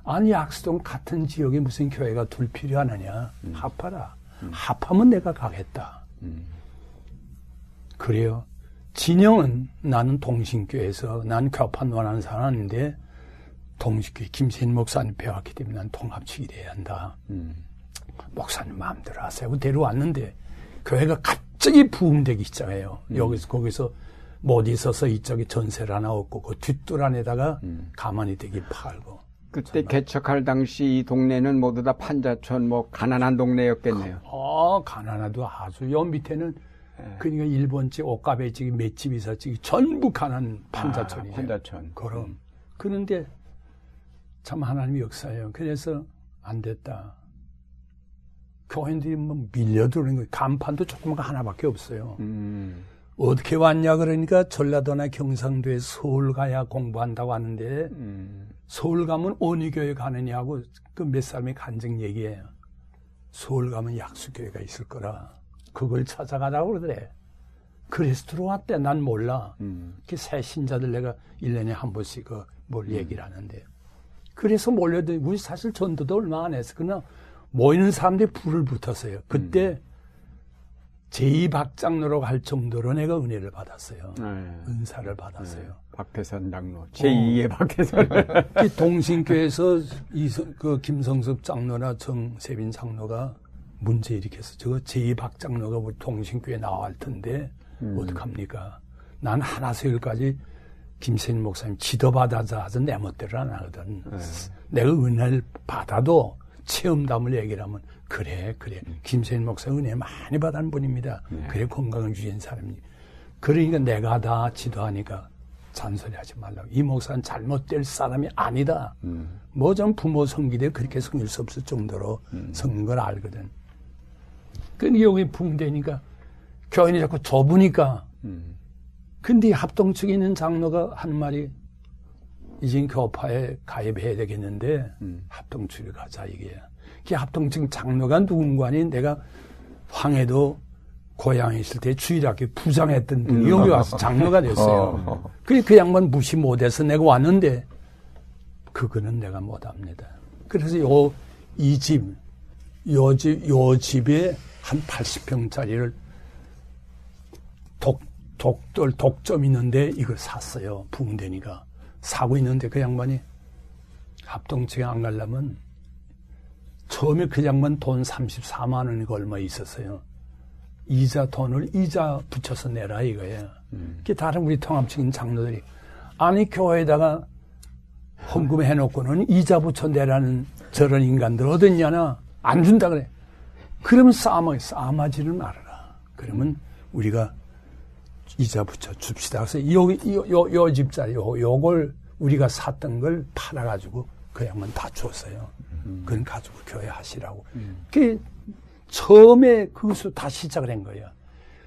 아니 약수동 같은 지역에 무슨 교회가 둘 필요하느냐. 합하라. 합하면 내가 가겠다. 그래요. 진영은 나는 동신교에서 난 교판 원하는 사람인데 동신교회 김신 목사님 배웠기 때문에 난 통합 측이 돼야 한다. 음. 목사님 마음대로 하세요. 데려왔는데 교회가 갑자기 부흥되기 시작해요 여기서 거기서 못 있어서 이쪽에 전세를 하나 얻고 그 뒷뜰 안에다가 가만히 되기 팔고 그때 개척할 당시 이 동네는 모두 다 판자촌, 뭐 가난한 동네였겠네요. 어, 가난하도 아주 여 밑에는 그러니까 일본집 옷가베집 맷집 이사집 전부 가난 판자촌이죠. 아, 판자촌. 그럼 그런데 참 하나님 의 역사예요. 그래서 안 됐다. 교인들이 뭐 밀려들어오는 거예요. 간판도 조그만 거 하나밖에 없어요. 음. 어떻게 왔냐 그러니까 전라도나 경상도에 서울 가야 공부한다고 하는데 음. 서울 가면 언니교회 가느냐고 그 몇 사람이 간증 얘기해요. 서울 가면 약수교회가 있을 거라. 그걸 찾아가라고 그러더래. 그래서 들어왔대. 난 몰라. 음. 그새 신자들 내가 1년에 한 번씩 그뭘 얘기를 하는데. 그래서 몰려들 우리 사실 전도도 얼마 안 했어. 그러나 모이는 사람들이 불을 붙었어요. 그때 제2박장로로 갈 정도로 내가 은혜를 받았어요. 네. 은사를 받았어요. 박태선 장로. 제2의 박태선. [LAUGHS] 이 동신교에서 이성, 그 김성섭 장로나 정세빈 장로가 문제 일으켜서 저거 제2박 장로가 우리 동신교에 나와 할 텐데 어떡합니까? 난 하나서 열까지 김세인 목사님 지도받아자 하서 내 멋대로 안 하거든. 네. 내가 은혜를 받아도 체험담을 얘기를 하면 그래 그래 김세인 목사 은혜 많이 받은 분입니다. 네. 그래 건강을 주신 사람이. 그러니까 내가 다 지도하니까 잔소리하지 말라고. 이 목사는 잘못될 사람이 아니다. 음. 뭐전 부모 성기대 그렇게 성일 수 없을 정도로 성인 걸 알거든. 근데 여기 붕대니까 교인이 자꾸 좁으니까 음. 근데 합동 측에 있는 장로가 한 말이 이젠 교파에 가입해야 되겠는데 음. 합동 측에 가자 이게. 그 합동 측 장로가 누군가니 내가 황해도 고향에 있을 때 주일학교 부장했던 분이 여기 와서 장로가 됐어요. [LAUGHS] 어. 그래 그 양반 무시 못해서 내가 왔는데 그거는 내가 못합니다. 그래서 요 이 집, 요 집, 요 집에 한 80평짜리를 독, 독돌, 독점 있는데 이걸 샀어요. 붕대니까. 사고 있는데 그 양반이 합동층에 안 가려면 처음에 그 양반 돈 34만 원이가 얼마 있었어요. 이자 돈을 이자 붙여서 내라 이거예요. 그 다른 우리 통합적인 장로들이 아니 교회에다가 헌금 해놓고는 이자 붙여 내라는 저런 인간들 어딨냐나 안 준다 그래. 그러면 싸마 싸마지를 말아라. 그러면 우리가 이자 붙여 줍시다. 그래서 요, 요, 요, 요 집자리, 요, 요걸 우리가 샀던 걸 팔아가지고 그 양반 다 줬어요. 그건 가지고 교회 하시라고. 그 처음에 그것으로 다 시작을 한 거예요.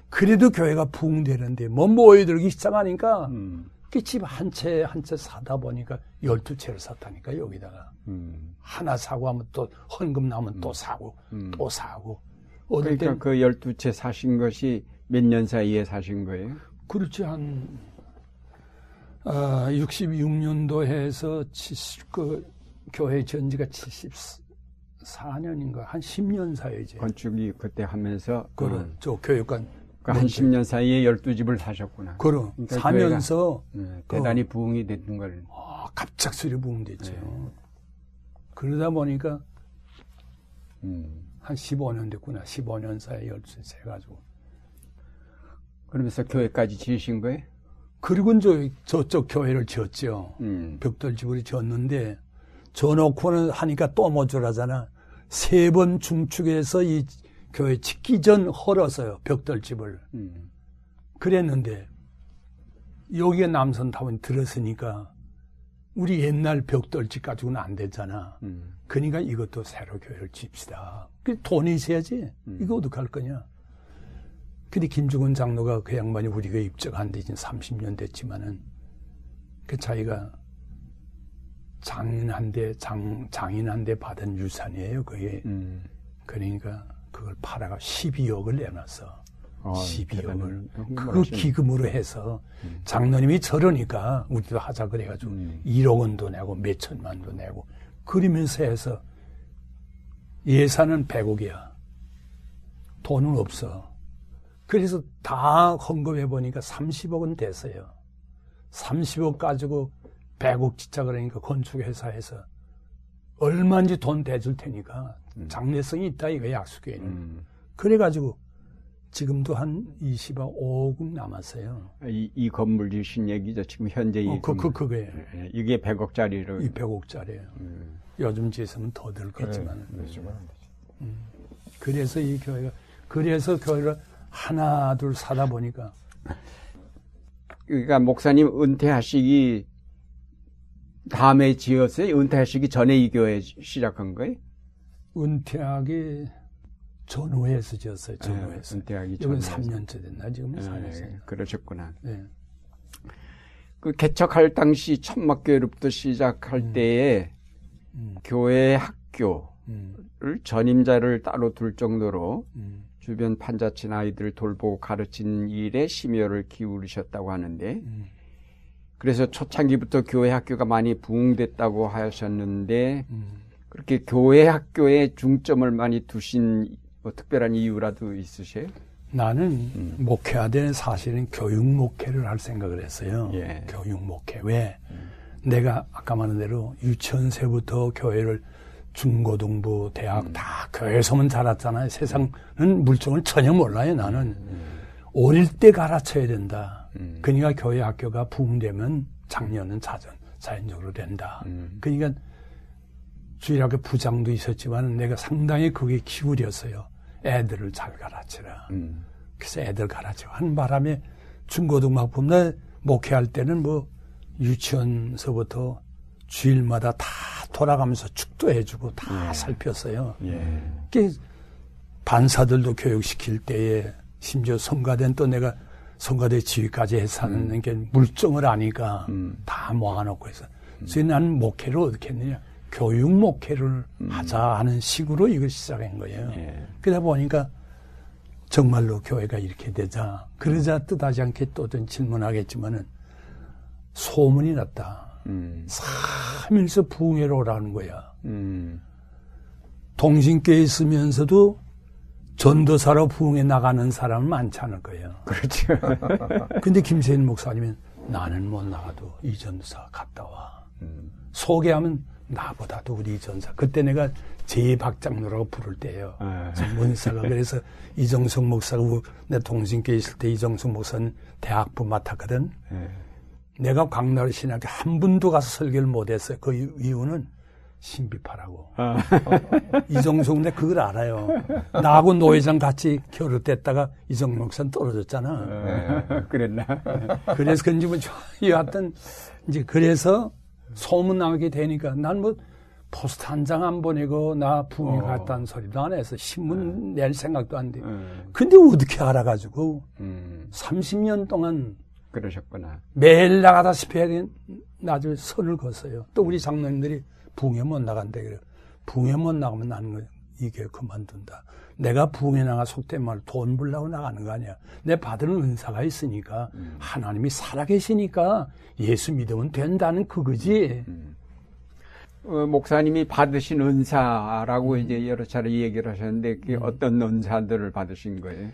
그래도 교회가 부흥되는데 뭐 모여들기 시작하니까 음. 그집 한 채 한 채 사다 보니까 열두 채를 샀다니까 여기다가 음. 하나 사고 하면 또 헌금 나면 또 사고 또 사고 그러니까 땐그 12채 사신 것이 몇 년 사이에 사신 거예요? 그렇지 한 아, 66년도 해서 70, 그 교회 전지가 74년인가 한 10년 사이지. 건축이 그때 하면서 그런 저 교육관 그한 10년 사이에 12집을 사셨구나. 그런 그러니까 사면서 네, 대단히 부흥이 됐던 걸. 아, 갑작스레 부흥됐죠. 그러다 보니까 음. 한 15년 됐구나. 15년 사이에 열쇠 해가지고. 그러면서 교회까지 지으신 거예요? 그리고 저, 저쪽 교회를 지었죠. 음. 벽돌집으로 지었는데, 져놓고는 하니까 또 모자라잖아. 세 번 중축해서 이 교회 짓기 전 헐었어요. 벽돌 집을. 음. 그랬는데, 여기에 남선타운 들었으니까, 우리 옛날 벽돌집 가지고는 안 되잖아. 음. 그러니까 이것도 새로 교회를 짓시다. 그 돈이 있어야지. 이거 어떡할 거냐. 근데 김중훈 장로가 그 양반이 우리가 입적한 지 이제 30년 됐지만은 그 자기가 장인한테 장, 장인한테 받은 유산이에요. 그게. 음. 그러니까 그걸 팔아가 12억을 내놨어. 아, 12억을. 대단한 그. 기금으로 해서 장로님이 저러니까 우리도 하자 그래가지고 음. 1억 원도 내고 몇 천만도 내고 그러면서 해서 예산은 100억이야. 돈은 없어. 그래서 다 헌금해 보니까 30억은 됐어요. 30억 가지고 100억 짓자 그러니까 건축회사에서 얼마인지 돈 대줄 테니까 장래성이 있다 이거 약속에는. 음. 그래가지고 지금도 한 20억 5억 남았어요. 이, 이 건물 지으신 얘기죠. 지금 현재 이 어, 그, 그. 그거예요. 예, 이게 100억짜리로. 이 100억짜리예요. 음. 요즘 지으면 더 들겠지만. 요즘은 안 되지. 그래서 이 교회가 그래서 교회를 하나 둘 사다 보니까 그러니까 목사님 은퇴하시기 다음에 지었어요? 은퇴하시기 전에 이 교회 시작한 거예요? 은퇴하기 전후에서 지었어요. 전후에서. 예, 은퇴하기 여긴 전에. 3년째 됐나 지금 예, 4년째. 그러셨구나. 네. 그 개척할 당시 천막교회로부터 시작할 때에 음. 교회 학교를 음. 전임자를 따로 둘 정도로 음. 주변 판자친 아이들을 돌보고 가르치는 일에 심혈을 기울이셨다고 하는데 음. 그래서 초창기부터 교회 학교가 많이 부흥됐다고 하셨는데 음. 그렇게 교회 학교에 중점을 많이 두신 뭐 특별한 이유라도 있으세요? 나는 음. 목회하되 사실은 교육 목회를 할 생각을 했어요. 예. 교육 목회. 왜? 내가 아까 말한 대로 유치원세부터 교회를 중고등부, 대학 음. 다 교회에서만 자랐잖아요. 세상은 물정을 전혀 몰라요, 나는. 음. 어릴 때 가르쳐야 된다. 음. 그러니까 교회 학교가 부흥되면 작년은 자전, 자연적으로 된다. 음. 그러니까 주일학교 부장도 있었지만 내가 상당히 그게 기울였어요. 애들을 잘 가르치라. 음. 그래서 애들 가르치고 하는 바람에 중고등학부나 목회할 때는 뭐 유치원서부터 주일마다 다 돌아가면서 축도해주고 다 예. 살폈어요. 예. 그 반사들도 교육시킬 때에 심지어 성가대는 또 내가 성가대 지휘까지 해서 하는 게 물정을 아니까 음. 다 모아놓고 해서 그래서 나는 목회를 어떻게 했느냐 교육 목회를 하자 하는 식으로 이걸 시작한 거예요. 예. 그러다 보니까 정말로 교회가 이렇게 되자 그러자 뜻하지 않게 또 어떤 질문하겠지만은 소문이 났다. 음. 삼일서 부흥회로 오라는 거야. 음. 동신교에 있으면서도 전도사로 부흥에 나가는 사람은 많지 않을 거예요. 그렇죠. [LAUGHS] 근데 김세인 목사님은 나는 못 나가도 이 전도사 갔다 와. 음. 소개하면 나보다도 우리 전사. 그때 내가 제박장로라고 부를 때예요. 아. 문사가 그래서 이정석 목사가 우- 내 동신교에 있을 때 이정석 목사는 대학부 맡았거든. 예. 내가 광나루 신학교 한 분도 가서 설교를 못했어요. 그 이유- 이유는 신비파라고. 아. 이정석 내 그걸 알아요. 나하고 노 회장 같이 이정석 목사는 떨어졌잖아. 예. 그랬나? 그래서 그런지 뭐 여하튼 이제 그래서 소문 나게 되니까 난 뭐 포스트 한 장 안 보내고 나 부흥회 어. 갔다는 소리도 안 해서 신문 낼 생각도 안 돼. 음. 근데 어떻게 알아가지고 음. 30년 동안 그러셨구나. 매일 나가다시피 해야 나중에 선을 걷어요. 또 우리 장로님들이 부흥회 못 나간대 그래요. 부흥회 못 나가면 나는 거- 이게 그만둔다. 내가 부흥회 나가 속된 말로 돈 벌려고 나가는 거 아니야. 내 받은 은사가 있으니까 하나님이 살아계시니까 예수 믿으면 된다는 그거지. 어, 목사님이 받으신 은사라고 이제 여러 차례 얘기를 하셨는데 그게 어떤 은사들을 받으신 거예요?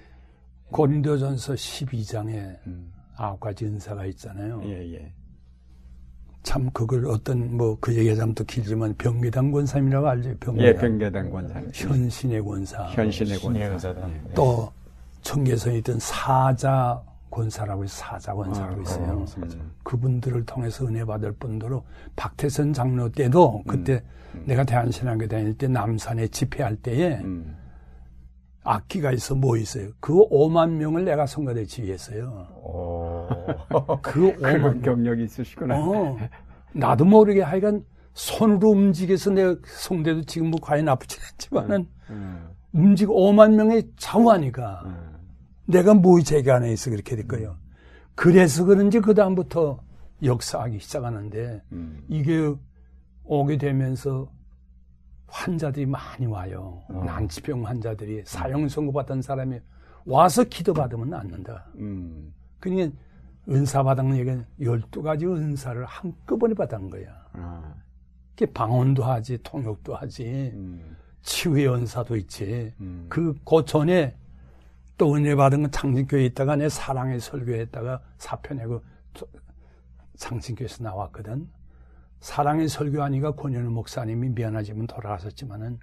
고린도전서 12장에 음. 아홉 가지 은사가 있잖아요. 예, 예. 참 그걸 어떤 뭐 그 얘기하자면 또 길지만 병계당 권사님이라고 알죠? 병계당. 예, 병계단 권사님. 현신의 권사. 현신의 신의 권사. 은사다. 또 청계선에 있던 사자 권사라고 해서 사자 권사라고 아, 있어요. 어, 음. 그분들을 통해서 은혜 받을 분들로 박태선 장로 때도 그때 내가 대한신학교 다닐 때 남산에 집회할 때에 음. 악기가 있어 뭐 있어요. 그 5만 명을 내가 성가대 지휘했어요. 오. 그 [LAUGHS] 그런 5만 경력이 있으시구나. 어, 나도 모르게 하여간 손으로 움직여서 내 성대도 지금 뭐 과연 아프진 않지만은 음. 움직이고 5만 명이 좌우하니까 음. 내가 뭐 제가 안에 있어 그렇게 될 거예요. 그래서 그런지 그 다음부터 역사하기 시작하는데 음. 이게 오게 되면서 환자들이 많이 와요. 어. 난치병 환자들이 사형 선고받은 사람이 와서 기도 받으면 낫는다. 음. 그러니까 은사 받은 얘기는 12가지 은사를 한꺼번에 받은 거야. 아. 그게 방언도 하지, 통역도 하지, 음. 치유의 은사도 있지. 음. 그, 그 전에 또 은혜 받은 건 창신교회에 있다가 내 사랑의 설교했다가 사표 내고 또 창신교회에서 나왔거든. 사랑의 설교하니까 권현우 목사님이 미안하지만 돌아가셨지만은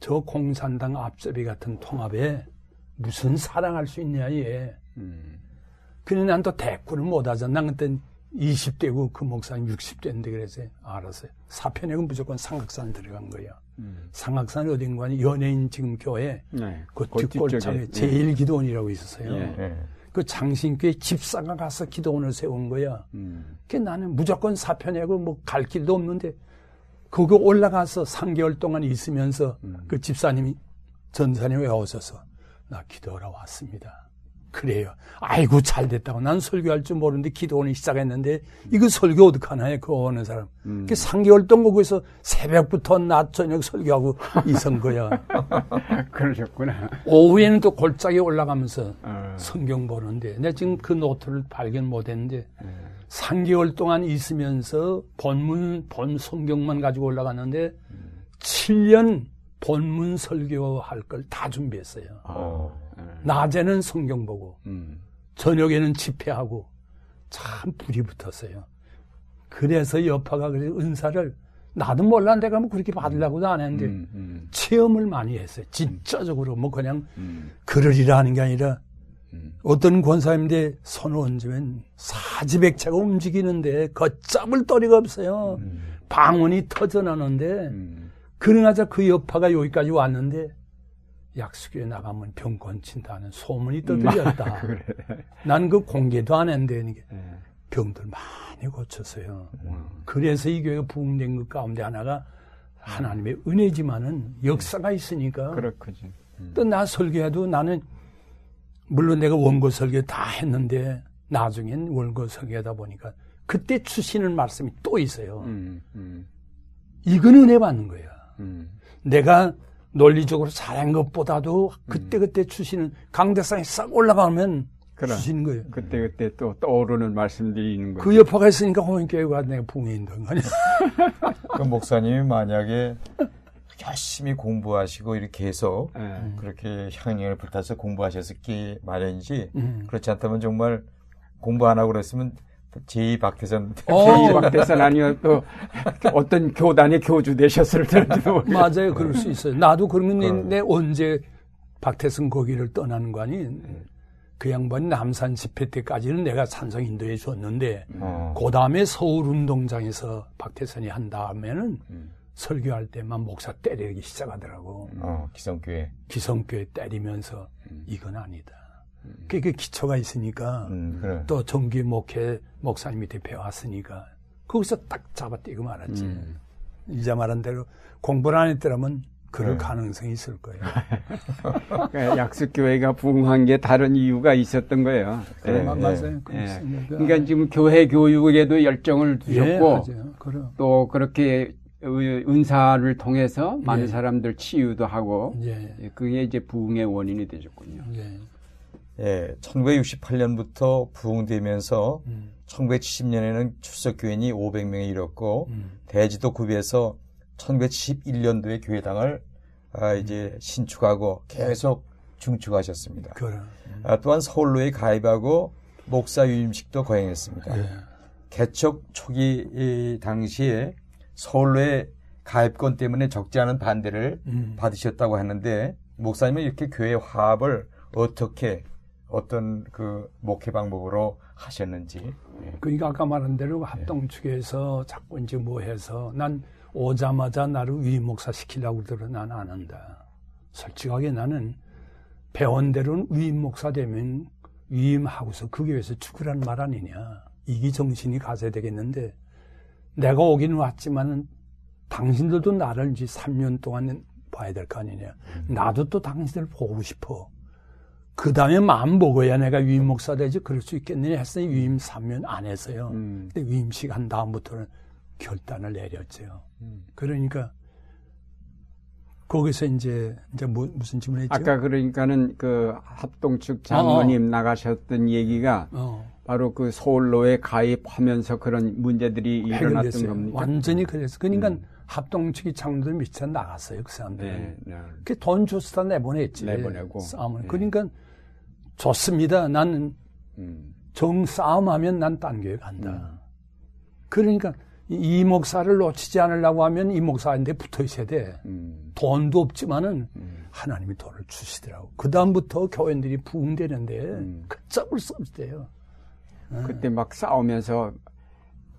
저 공산당 앞잡이 같은 통합에 무슨 사랑할 수 있냐, 얘. 음. 근데 난 또 대꾸를 못 하잖아. 난 그때 20대고 그 목사님 60대인데 그래서 알았어요. 내고 무조건 삼각산 들어간 거야. 음. 삼각산이 어딘가 연예인 지금 교회 네. 그그 뒷골창에 뒤쪽에. 제일 기도원이라고 있었어요. 예. 예. 그 장신교회 집사가 가서 기도원을 세운 거야. 음. 그 나는 무조건 사표 내고 뭐 갈 길도 없는데 거기 올라가서 3개월 동안 있으면서 음. 그 집사님이 전사님 왜 오셔서 나 기도하러 왔습니다. 그래요. 아이고 잘 됐다고. 난 설교할 줄 모르는데 기도원이 시작했는데 이거 설교 어떡하나요? 그 오는 사람. 음. 그 3개월 동안 거기서 새벽부터 낮 저녁 설교하고 있은 거야. [LAUGHS] 그러셨구나. 오후에는 또 골짜기 올라가면서 어. 성경 보는데 내가 지금 그 노트를 발견 못했는데 예. 3개월 동안 있으면서 본문 본 성경만 가지고 올라갔는데 7년 본문 설교할 걸 다 준비했어요. 어. 낮에는 성경 보고 음. 저녁에는 집회하고 참 불이 붙었어요. 그래서 여파가 그래 은사를 나도 몰라 내가 뭐 그렇게 받으려고도 안 했는데 음. 음. 체험을 많이 했어요. 진짜적으로 뭐 그냥 음. 그러리라 하는 게 아니라 어떤 권사님들 손을 얹으면 사지백체가 움직이는데 걷잡을 도리가 없어요. 방언이 터져나는데 음. 그러나자 그 여파가 여기까지 왔는데 약수교에 나가면 병 건친다는 소문이 떠들렸다. [LAUGHS] 난그 공개도 안 했는데 예. 병들 많이 고쳤어요. 그래서 이 교회가 부흥된 것 가운데 하나가 하나님의 은혜지만은 역사가 있으니까 그렇군요. 또나 설교해도 나는 물론 내가 원고 설교 다 했는데 나중엔 원고 설교하다 보니까 그때 주시는 말씀이 또 있어요. 음, 음, 이건 은혜 받는 거야. 음. 내가 논리적으로 잘한 것보다도 그때그때 주시는 강대상에 싹 올라가면 그럼. 주시는 거예요. 그때 그때 또 떠오르는 말씀들이 있는 거죠. 그 여파가 있으니까 호인교회가 내가 붕해인던 거 아니야. [LAUGHS] 그 목사님이 만약에 열심히 공부하시고 이렇게 해서 예. 그렇게 향연을 불타서 공부하셨을기 마련이지 음. 그렇지 않다면 정말 공부 안 하고 그랬으면 제2 박태선 어. 제이박대선 아니면 또 어떤 교단의 교주 되셨을 텐데도 [LAUGHS] 맞아요. 그럴 수 있어요. 나도 그러면 내, 언제 박태승 거기를 떠나는 거 아니? 그 양반이 남산 집회 때까지는 내가 산성 인도해 줬는데 어. 그 다음에 서울 운동장에서 박태선이 한 다음에는 음. 설교할 때만 목사 때리기 시작하더라고. 어, 기성교회. 기성교회 때리면서 음. 이건 아니다. 그게 기초가 있으니까 음, 그래. 또 정기 목회 목사님 밑에 배웠으니까 거기서 딱 잡아떼고 말았지. 음. 이자 말한 대로 공부를 안 했더라면 그럴 네. 가능성이 있을 거예요. [LAUGHS] 그러니까 약수교회가 부흥한 게 다른 이유가 있었던 거예요. 예. 마- 예. 맞아요. 예. 그렇습니다. 그러니까 지금 교회 교육에도 열정을 예, 두셨고. 그럼. 또 그렇게 의- 은사를 통해서 많은 예. 사람들 치유도 하고 예, 예, 그게 이제 부흥의 원인이 되셨군요. 예. 예, 1968년부터 부흥되면서 음, 1970년에는 출석 교인이 500명에 이뤘고 음. 대지도 구비해서 1971년도에 교회당을 아, 이제 신축하고 계속 중축하셨습니다. 그럼. 아, 또한 서울로에 가입하고 목사 유임식도 거행했습니다. 예. 개척 초기 이 당시에 서울로의 가입권 때문에 적지 않은 반대를 음. 받으셨다고 하는데 목사님은 이렇게 교회 화합을 어떻게 어떤 그 목회 방법으로 하셨는지 예. 그러니까 아까 말한 대로 합동 측에서 자꾸 이제 뭐 해서 난 오자마자 나를 위임 목사 시키려고 들어 난안 한다. 솔직하게 나는 배운 대로는 위임 목사 되면 위임하고서 그 교회에서 죽으라는 말 아니냐. 이게 정신이 가져야 되겠는데 내가 오기는 왔지만은 당신들도 나를 이제 3년 동안 봐야 될 거 아니냐. 나도 또 당신들 보고 싶어. 그 다음에 마음 먹어야 내가 위임 목사 되지 그럴 수 있겠느냐 했으니 위임 3년 안 했어요. 음. 근데 위임식 한 다음부터는 결단을 내렸죠. 음. 그러니까 거기서 이제 이제 뭐, 무슨 질문했죠? 아까 그러니까는 그 합동 측 장로님 나가셨던 얘기가 어, 바로 그 서울로에 가입하면서 그런 문제들이 일어났던 해결됐어요. 겁니까? 완전히 그랬어. 그러니까 합동 측이 장로들 미쳐 나갔어요. 그 사람들. 네, 네. 그돈 줘서 다 내보냈지. 내보내고. 싸움을. 네. 그러니까 좋습니다. 나는 음. 정 싸움하면 난딴 교회 간다. 음. 그러니까 이, 이 목사를 놓치지 않으려고 하면 이 목사한테 붙어 있어야 돼. 음. 돈도 없지만은 음. 하나님이 돈을 주시더라고. 그 다음부터 교인들이 부흥되는데 음. 걷잡을 수 없대요. 그때 막 싸우면서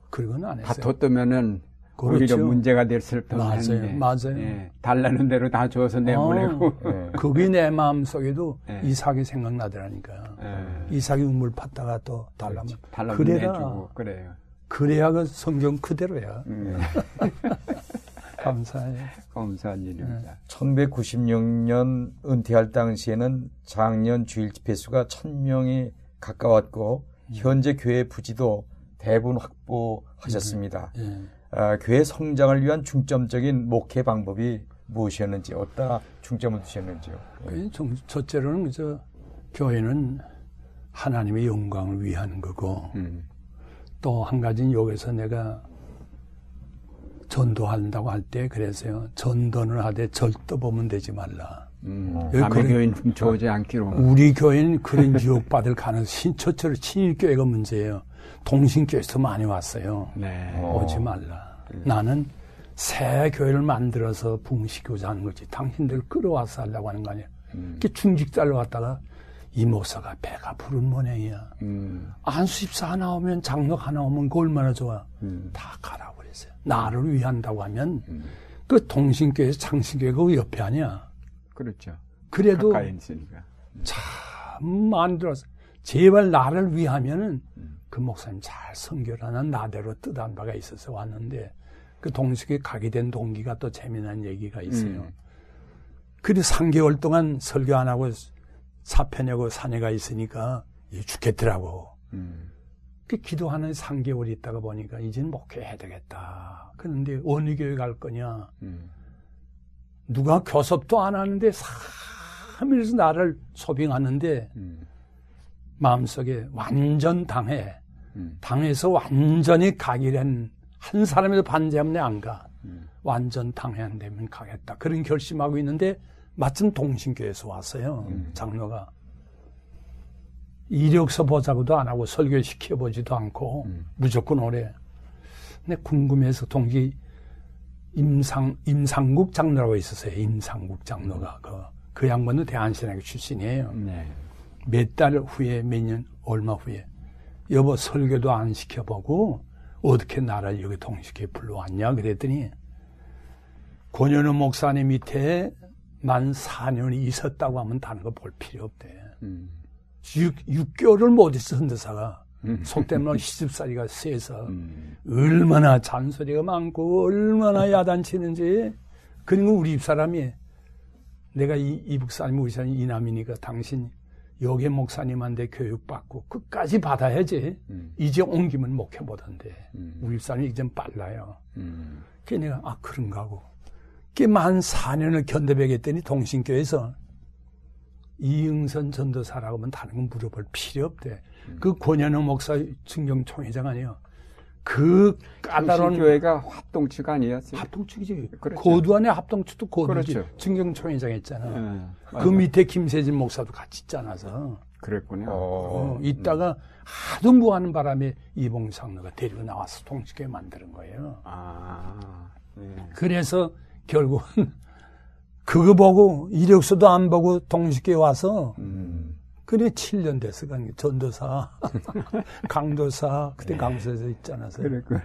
그리고는 안 했어요. 다퉜으면은 그렇죠. 오히려 문제가 됐을 맞아요. 뻔했는데 맞아요. 예, 달라는 대로 다 줘서 내보내고 어, [LAUGHS] 예. 그게 내 마음 속에도 네. 이삭이 생각나더라니까. 예, 이삭이 우물 팠다가 또 달라면 달라면. 내주고 그래요. 그래야 그 성경 그대로야. 음, [LAUGHS] 감사해. 감사한 일입니다. 1996년 은퇴할 당시에는 작년 주일 집회 수가 1000명이 가까웠고 현재 교회 부지도 대부분 확보하셨습니다. 예. 아, 교회 성장을 위한 중점적인 목회 방법이 무엇이었는지 어디다 중점을 두셨는지요? 그 정- 첫째로는 저 교회는 하나님의 영광을 위하는 거고 음, 또한 가지는 여기서 내가 전도한다고 할 때 그래서요 전도는 하되 절도 보면 되지 말라. 음, 남의 교인 훔쳐오지 않기로. 우리 교회는 그런 유혹받을 가능성 신처처럼 신일교회가 문제예요. 동신교회에서 많이 왔어요. 네. 어. 오지 말라. 나는 새 교회를 만들어서 붕시키고자 하는 거지. 당신들 끌어와서 하려고 하는 거 아니야. 음. 이렇게 중직자를 왔다가 이 목사가 배가 부른 모양이야. 음. 안수집사 하나 오면 장로가 하나 오면 그 얼마나 좋아. 음. 다 가라고 그랬어요. 나를 위한다고 하면 음. 그 동신교에서 창신교회가 그 옆에 아니야. 그렇죠. 그래도 가까이 있으니까. 참 만들어서 제발 나를 위하면은 음. 그 목사님 잘 선교라는 나대로 뜻한 바가 있어서 왔는데 그 동식에 가게 된 동기가 또 재미난 얘기가 있어요. 음. 그래 3개월 동안 설교 안 하고 사편하고 사내가 있으니까 이 죽겠더라고. 음. 그 기도하는 3개월 있다가 보니까 이제는 목회해야 되겠다. 그런데 어느 교회 갈 거냐? 음. 누가 교섭도 안 하는데 3일에서 나를 소빙하는데 음. 마음속에 완전 당해. 음. 당해서 완전히 가기란 한 사람에도 반대하면 안 가. 음. 완전 당해 안 되면 가겠다. 그런 결심하고 있는데 마침 동신교에서 왔어요. 음. 장로가. 이력서 보자고도 안 하고 설교 시켜보지도 않고 음. 무조건 오래. 근데 궁금해서 동기 임상 임상국 장로라고 있었어요. 임상국 장로가 그, 그 양반도 대한신학교 출신이에요. 네. 몇달 후에 몇 년 얼마 후에 여보 설교도 안 시켜보고 어떻게 나를 여기 동식회 불러왔냐 그랬더니 권현우 목사님 밑에 만 4년이 있었다고 하면 다른 거 볼 필요 없대. 음. 6, 6개월을 못 있어 선대사가 음. 속된 말 시집살이가 세서 음. 얼마나 잔소리가 많고 얼마나 야단치는지 그리고 우리 입사람이 내가 이, 이 북사님 우리 사람 이남이니까 당신 여계 목사님한테 교육받고 끝까지 받아야지 음. 이제 옮기면 목회 못한대 음. 우리 입사람이 이젠 빨라요 음. 그래 내가 아 그런가 하고 그만 4년을 견뎌배겠더니 동신교에서 이응선 전도사라고 하면 다른 건 물어볼 필요 없대. 그 권현우 목사 증경총회장 아니에요. 그 까다로운 교회가 합동치가 아니었어요. 합동측이지. 그렇죠. 고두 안에 합동측도 고두지. 그렇죠. 증경총회장 했잖아. 예, 그. 밑에 김세진 목사도 같이 있잖아서. 그랬군요. 어, 어, 있다가 하도 무하는 바람에 이봉상로가 데리고 나와서 동식회 만드는 거예요. 아, 네. 그래서 결국은 [LAUGHS] 그거 보고 이력서도 안 보고 동식회 와서 음. 그래 7년 됐어. 간 전도사, [LAUGHS] 강도사 그때 강서에서 있잖아요. 그랬구나.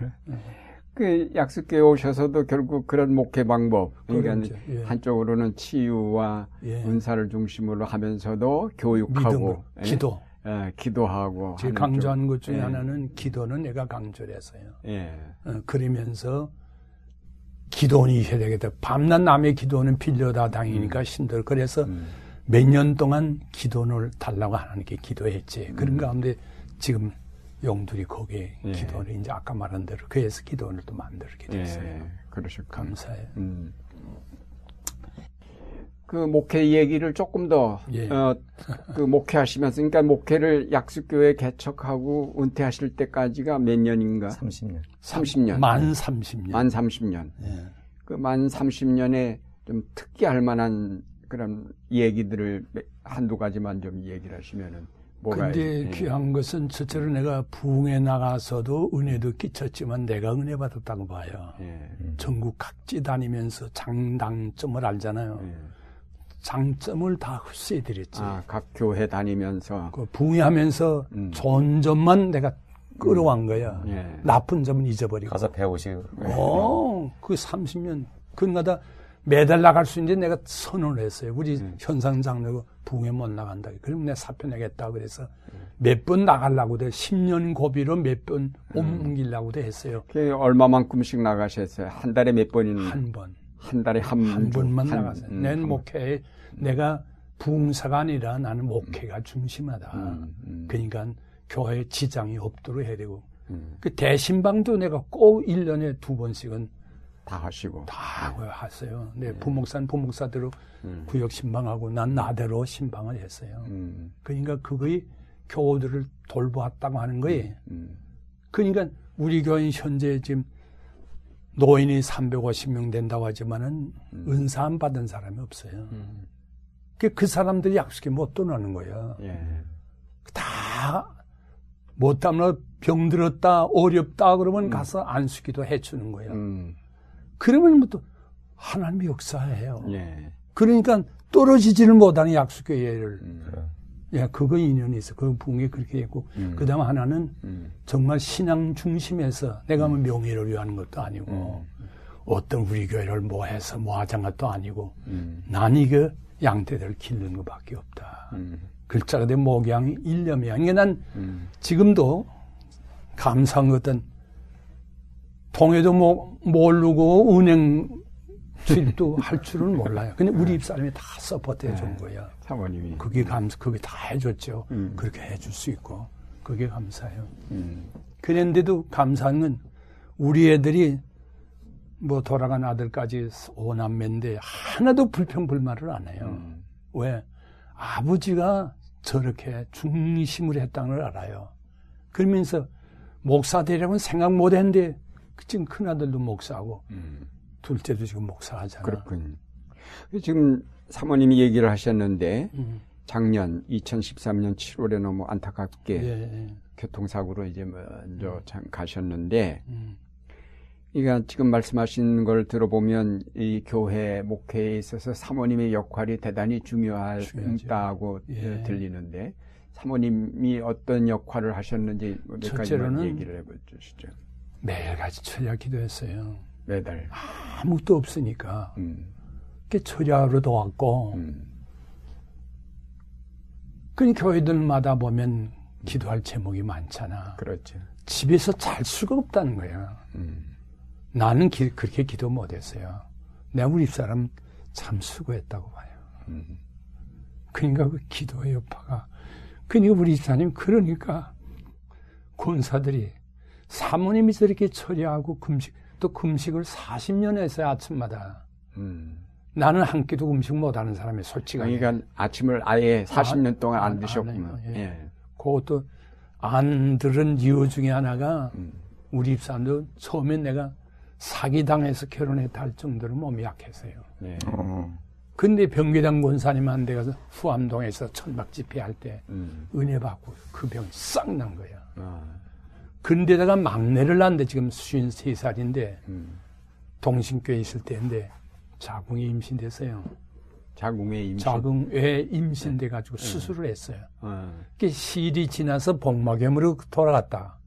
그 약속교회 오셔서도 결국 그런 목회 방법, 그러니까. 예. 한쪽으로는 치유와 예. 은사를 중심으로 하면서도 교육하고, 예? 기도. 예, 기도하고, 제일 하는 강조하는 것 쪽. 중에 예. 하나는 기도는 내가 강조를 했어요. 예, 어, 그러면서 기도원이 있어야 되겠다. 밤낮 남의 기도는 빌려다 다니니까 힘들어. 그래서 음. 몇 년 동안 기도를 달라고 하나님께 기도했지. 그런 가운데 지금 용들이 거기에 예. 기도를 이제 아까 말한 대로 그래서 기도원을 또 만들게 됐어요. 예, 그러셨군요. 감사해요. 음. 그 목회 얘기를 조금 더, 예. 어, 그 목회하시면서, 그러니까 목회를 약속교회 개척하고 은퇴하실 때까지가 몇 년인가? 30년. 30년. 만 30년. 만 30년. 예. 그만 30년에 좀 특기할 만한 그런 얘기들을 한두 가지만 좀 얘기를 하시면은 뭐가 근데 예. 귀한 것은 첫째로 내가 부흥에 나가서도 은혜도 끼쳤지만 내가 은혜 받았다고 봐요. 예. 전국 각지 다니면서 장단점을 알잖아요. 예. 장점을 다 흡수해 드렸지. 아, 각 교회 다니면서 그 부흥하면서 음. 좋은 점만 내가 끌어간 거야. 예. 나쁜 점은 잊어버리고. 가서 배우시고. 어, 그 30년. 그나다 매달 나갈 수 있는데 내가 선언을 했어요. 우리 음. 현상 장르고 부흥에 못 나간다. 그럼 내가 사표 내겠다. 그래서 몇번 나가려고 돼. 10년 고비로 몇번 음. 옮기려고도 했어요. 그 얼마만큼씩 나가셨어요? 한 달에 몇 번이나? 한 번. 한 달에 한, 한 주, 번만 한- 나가세요. 음, 내 한- 목회에 내가 부흥사가 아니라 나는 목회가 중심하다. 음, 음. 그러니까 교회에 지장이 없도록 해야 되고. 음, 그 대신방도 내가 꼭 1년에 두 번씩은 다 하시고. 다 했어요. 네, 부목사는 부목사대로 음. 구역 신방하고 난 나대로 신방을 했어요. 음, 그러니까 그거의 교우들을 돌보았다고 하는 거예요. 음, 그러니까 우리 교인 현재 지금 노인이 350명 된다고 하지만은 은사 안 받은 사람이 없어요. 음. 그, 그 사람들이 약속에 못 떠나는 거야. 예. 다 못하면 병들었다, 어렵다 그러면 가서 안수기도 해주는. 음, 그러면 뭐또 하나님이 역사해요. 예. 그러니까 떨어지지를 못하는 약속교회를 음. 그래. 예, 그거 인연이 있어. 그 붕에 그렇게 했고. 음. 그 다음 하나는 음. 정말 신앙 중심에서 내가 뭐 명예를 위하는 것도 아니고 어떤 우리 교회를 뭐 해서 뭐 하자는 것도 아니고 음. 난 이거 양떼들 기르는 것밖에 없다. 음. 글자가 된 목양이 일념이야. 이게 난 음. 지금도 감사한 것은 통에도 뭐 모르고 은행 출도 [LAUGHS] 할 줄은 몰라요. 근데 우리 입사람이 다 서포트 해 준 거야. 사모님이. 그게 감, 그게 다 해줬죠. 음. 그렇게 해줄 수 있고. 그게 감사해요. 음. 그랬는데도 감사한 건 우리 애들이 뭐 돌아간 아들까지 오남매인데 하나도 불평불만을 안 해요. 음. 왜? 아버지가 저렇게 중심을 했다는 걸 알아요. 그러면서 목사 되려면 생각 못 했는데 지금 큰 아들도 목사하고 음. 둘째도 지금 목사하잖아. 그렇군. 지금 사모님이 얘기를 하셨는데 음. 작년 2013년 7월에 너무 안타깝게 예, 예. 교통사고로 이제 먼저 참 가셨는데 음. 그러니까 지금 말씀하신 걸 들어보면 이 교회 목회에 있어서 사모님의 역할이 대단히 중요하다고 예. 들리는데 사모님이 어떤 역할을 하셨는지 몇 가지만 얘기를 해주시죠. 매일같이 철야 기도했어요. 매달. 아무것도 없으니까. 음, 그 철야로도 왔고, 음, 그 교회들마다 보면 기도할 제목이 많잖아. 그렇죠. 집에서 잘 수가 없다는 거야. 음, 나는 기- 그렇게 기도 못했어요. 내가 우리 집사람 참 수고했다고 봐요. 음, 그러니까 그 기도의 여파가. 그러니까 우리 집사님 그러니까 권사들이 사모님이 저렇게 처리하고 금식 또 금식을 40년 했어요 아침마다. 음. 나는 한 끼도 음식 못 하는 사람이 솔직하게. 그러니까 아침을 아예 40년 동안 안 안- 드셨구만. 안. 예. 예. 그것도 안 들은 이유 중에 하나가 음. 우리 집사람도 처음엔 내가 사기당해서 결혼했다 할 정도로 몸이 약했어요. 예. 어. 근데 병계당 권사님한테 가서 후암동에서 천막 집회 할 때 음. 은혜 받고 그 병이 싹 난 거야. 아, 근데다가 막내를 낳는데 지금 53살인데 음. 동신교에 있을 때인데 자궁이 임신됐어요. 자궁의 임신. 자궁에 임신돼 가지고 수술을 했어요. 어. 그 실이 지나서 복막염으로 돌아갔다.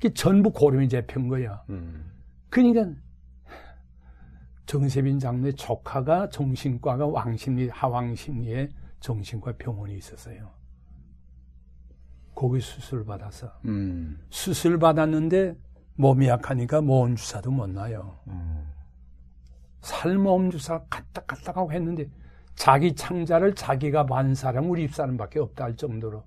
그 전부 고름이 잡힌 거야. 음. 그러니까 정세빈 장로의 조카가 정신과가 왕십리 하왕십리에 정신과 병원이 있었어요. 거기 수술 받아서 음. 수술 받았는데 몸이 약하니까 모험 주사도 못 놔요. 음. 살모험 주사 갔다 갔다 하고 했는데 자기 창자를 자기가 반 사람 우리 입사람밖에 없다 할 정도로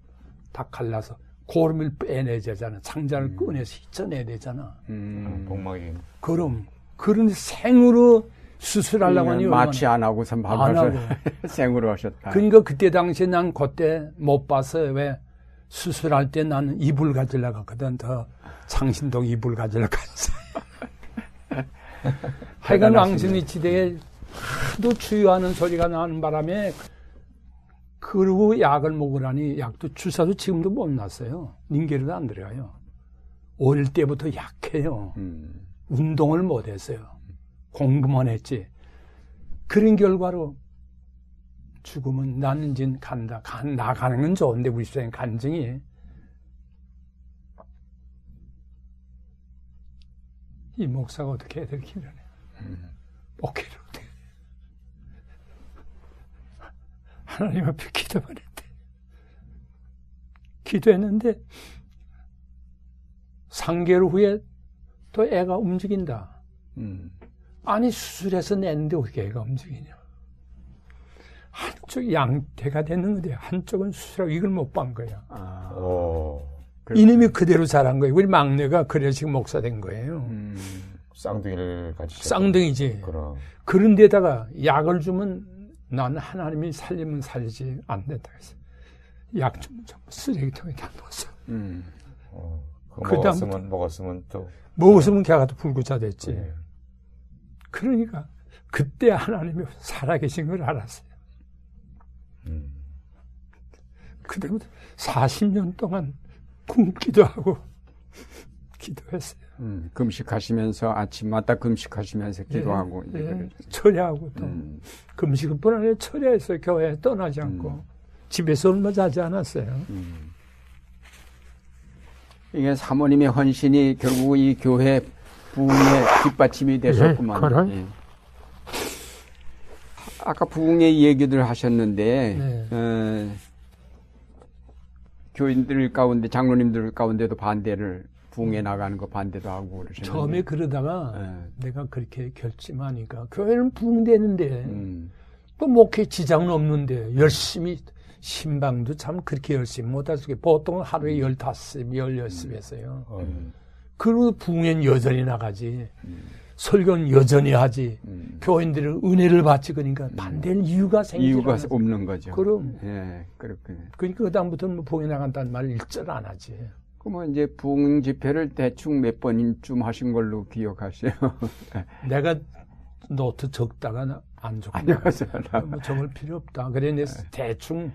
다 갈라서 고름을 빼내야 되잖아. 창자를 꺼내서 휘쳐내야 되잖아. 음. 복막이 그럼 그런 생으로 수술하려고 하니 마취 안 하고선 안 바로 하고. [LAUGHS] 생으로 하셨다. 그러니까 그때 당시에 난 그때 못 봤어요. 왜 수술할 때 나는 이불 가지려고 했거든. 더 창신동 이불 가지려고 갔어. 하여간 왕신리 지대에 하도 주유하는 소리가 나는 바람에 그러고 약을 먹으라니 약도 주사도 지금도 못 놨어요. 닌게로도 안 들어가요. 어릴 때부터 약해요. 음. 운동을 못 했어요. 공부만 했지. 그런 결과로 죽으면 나는 이제 간다. 간, 나가는 건 좋은데 우리 집사님 간증이 이 목사가 어떻게 애들 키우려네. 어깨를 어떻게. 하나님 앞에 기도만 했대. 기도했는데 3개월 후에 또 애가 움직인다. 음. 아니 수술해서 냈는데 어떻게 애가 움직이냐. 한쪽 양태가 됐는데 한쪽은 수술하고 이걸 못 본 거야. 아. 어. 이놈이 그대로 자란 거예요. 우리 막내가 그래서 지금 목사 된 거예요. 음. 쌍둥이를 가지셨 쌍둥이지. 그럼 그런 데다가 약을 주면 나는 하나님이 살리면 살리지 안 된다 해서 약 주면 전부 쓰레기통에 다 넣었어. 음. 어. 그 먹었으면 먹었으면 또 먹었으면 걔가 또 불구자 됐지. 예. 그러니까 그때 하나님이 살아계신 걸 알았어요. 음. 그다음부터 40년 동안 굶기도 하고 [LAUGHS] 기도했어요. 음. 금식하시면서 아침마다 금식하시면서 기도하고 예, 그러죠. 철야하고 또 음. 금식뿐 아니라 철야했어요. 교회에 떠나지 않고. 집에서 얼마 자지 않았어요. 음. 이게 사모님의 헌신이 결국 이 교회 부흥의 뒷받침이 되셨구만. 네, 그래. 예. 아까 부흥의 얘기들 하셨는데 네. 어, 교인들 가운데 장로님들 가운데도 반대를 부흥에 나가는 거 반대도 하고 그러셨는데 처음에 그러다가 네. 내가 그렇게 결심하니까 교회는 부흥되는데 음, 또 목회 지장은 없는데 열심히 신방도 참 그렇게 열심히 못할 수 있게 보통 하루에 열다섯, 열여섯 했어요. 어, 그리고 부흥엔 여전히 나가지. 설교는 여전히 하지. 음. 교인들은 은혜를 받지 그러니까 반대할 이유가 생기지 이유가 않아서. 없는 거죠. 그럼. 예, 그렇군요. 그러니까 그다음부터는 뭐 부흥에 나간다는 말 일절 안 하지. 그러면 이제 부흥 집회를 대충 몇 번쯤 하신 걸로 기억하세요. [LAUGHS] 내가 노트 적다가 나- 안 적고. 안녕하세요. 뭐 적을 필요 없다. 그래 내 대충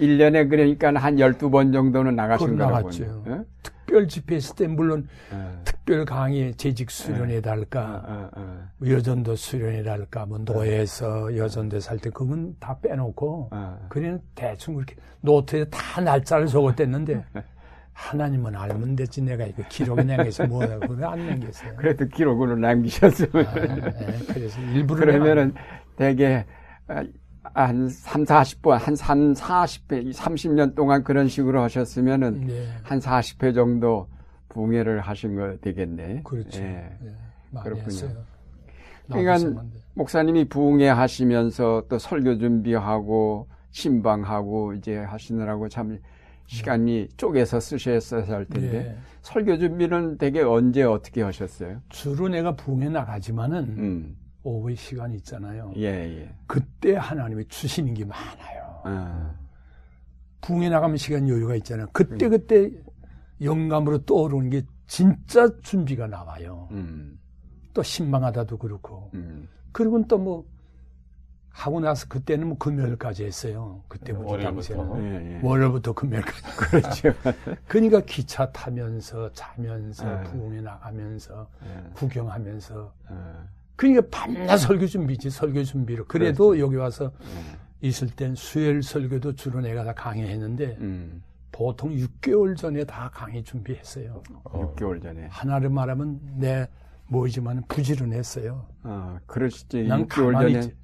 1년에 그러니까 한 12번 정도는 나가신 그건 거라고. 나갔죠. 예? 특별 집회 했을 때 물론 예. 특별 강의 제직 수련회랄까 어, 어, 여전도 수련회랄까 뭐 노회에서 여전도 살 때 그건 다 빼놓고 어. 그냥 대충 그렇게 노트에 다 날짜를 적었댔는데 [LAUGHS] 하나님은 알면 됐지 내가 이거 기록에 남겨서 뭐하고 그래 안 남겼어요. 그래도 기록으로 남기셨으면. 아, 예, 그래서 일부러 그러면은 되게 아, 한 3, 40번, 한 3, 40회, 30년 동안 그런 식으로 하셨으면은 네, 한 40회 정도 붕해를 하신 거 되겠네. 그렇죠. 예. 예, 많이 그렇군요. 했어요. 그러니까. 목사님이 부흥회 하시면서 또 설교 준비하고 신방하고 이제 하시느라고 참 시간이 쪼개서 쓰셨어야 할 텐데 예. 설교 준비는 되게 언제 어떻게 하셨어요? 주로 내가 부흥에 나가지만은 음, 오후에 시간 있잖아요. 예, 예. 그때 하나님이 주시는 게 많아요. 어, 붕에 나가면 시간 여유가 있잖아요. 그때 그때 영감으로 떠오르는 게 진짜 준비가 나와요. 음, 또 신방하다도 그렇고. 음, 그리고 또 뭐 하고 나서 그때는 뭐 금요일까지 했어요. 그때부터 월요일부터. 당시에는 예, 예. 월요일부터 금요일까지. [LAUGHS] 그렇죠. [LAUGHS] 그러니까 기차 타면서 자면서 네. 부흥에 나가면서 예, 구경하면서 어, 그러니까 밤낮 설교 준비지 설교 준비로. 그래도 여기 와서 예. 있을 땐 수요일 설교도 주로 내가 다 강의했는데 음, 보통 6개월 전에 다 강의 준비했어요. 6개월 전에. 하나를 말하면 내 뭐이지만 부지런했어요. 어, 그러시지. 난 6개월 가만히 전에 있지.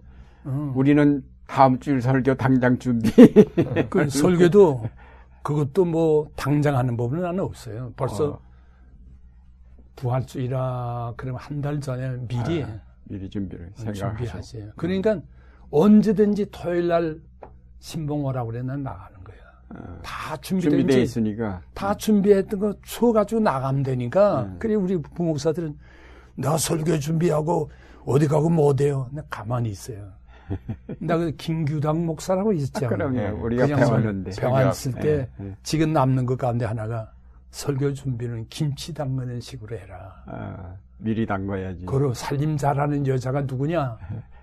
응. 우리는 다음 주 설교 당장 준비. [LAUGHS] 그 설교도 그것도 뭐 당장 하는 법은 나는 없어요. 벌써 어. 부활주의라 그러면 한 달 전에 미리 아, 미리 준비를 생각하셔. 준비하세요. 그러니까 언제든지 토요일 날 신봉 오라고 그래 난 나가는 거야. 어, 다 준비돼 준비된 있으니까. 다 준비했던 거 추워가지고 나가면 되니까. 음. 그래, 우리 부목사들은 나 설교 준비하고 어디 가고 못해요. 나 가만히 있어요. [LAUGHS] 나그 김규당 목사라고 있었잖아. 그럼요. 예. 우리가. 병원 있을 때 예, 예. 지금 남는 것 가운데 하나가 설교 준비는 김치 담그는 식으로 해라. 아, 미리 담가야지. 그리고 살림 잘하는 여자가 누구냐?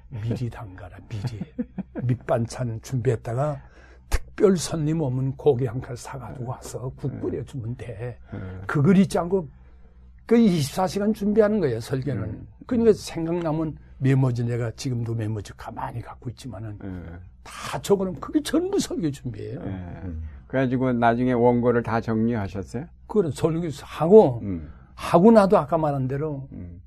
미리 담가라, 미리. 밑반찬 준비했다가 특별 손님 오면 고기 한 칼 사가지고 와서 국 끓여주면 돼. 어, 그걸 잊지 않고 그 24시간 준비하는 거예요, 설교는. 음. 그러니까 생각나면 메모지 내가 지금도 메모지 가만히 갖고 있지만은 어, 다 적어놓으면 그게 전부 설교 준비예요. 예. 그래가지고 나중에 원고를 다 정리하셨어요? 그거는 설교 하고, 음, 하고 나도 아까 말한 대로 음.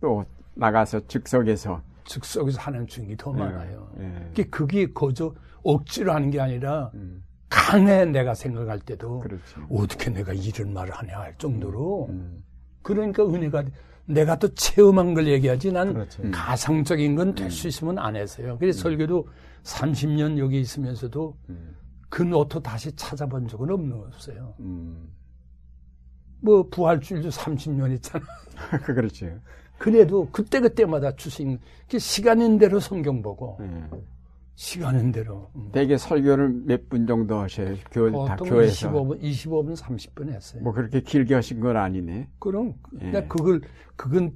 또 나가서 즉석에서. 즉석에서 하는 중이 더 많아요. 예. 그게 그게 거저 억지로 하는 게 아니라 음, 강해 내가 생각할 때도 그렇지. 어떻게 내가 이런 말을 하냐 할 정도로 음, 그러니까 은혜가 내가 또 체험한 걸 얘기하지 난 그렇죠. 가상적인 건 될 수 있으면 안 했어요. 그래서 설교도 30년 여기 있으면서도 음, 그 노트 다시 찾아본 적은 없는 없어요. 음. 뭐 부활주일도 30년 했잖아. 그렇죠. 그래도 그때 그때마다 주신 그 시간인 대로 성경 보고 예. 시간인 대로 음. 대개 설교를 몇 분 정도 하셔요? 교, 다 교회에서. 25분, 25분, 30분 했어요. 뭐 그렇게 길게 하신 건 아니네. 그럼 예. 그걸 그건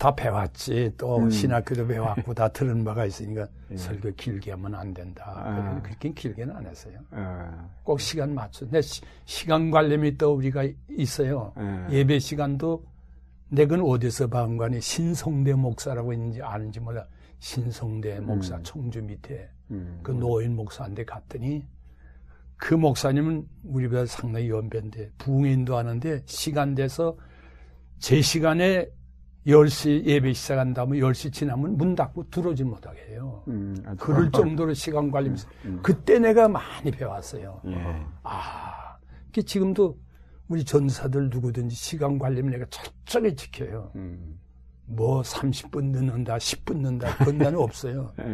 다 배웠지 또 음. 신학교도 배웠고 다 들은 바가 있으니까 예. 설교 길게 하면 안 된다. 아. 그렇게 길게는 안 했어요. 어, 꼭 시간 맞춰. 내 시, 간 관념이 또 우리가 있어요. 예. 예배 시간도 내건 어디서 방관이 신성대 목사라고 있는지 아는지 몰라. 신성대 목사 음. 청주 밑에 음. 그 노인 목사한테 갔더니 그 목사님은 우리보다 상당히 연배인데 부흥인도 하는데 시간 돼서 제 시간에 10시 예배 시작한다면 10시 지나면 문 닫고 들어오지 못하게 해요. 음, 그럴 정도로 시간 관리. 음. 그때 내가 많이 배웠어요. 예. 아, 그 지금도 우리 전사들 누구든지 시간 관리는 내가 철저히 지켜요. 음. 뭐 30분 늦는다, 10분 늦는다, 그런 데는 [LAUGHS] 없어요. 예.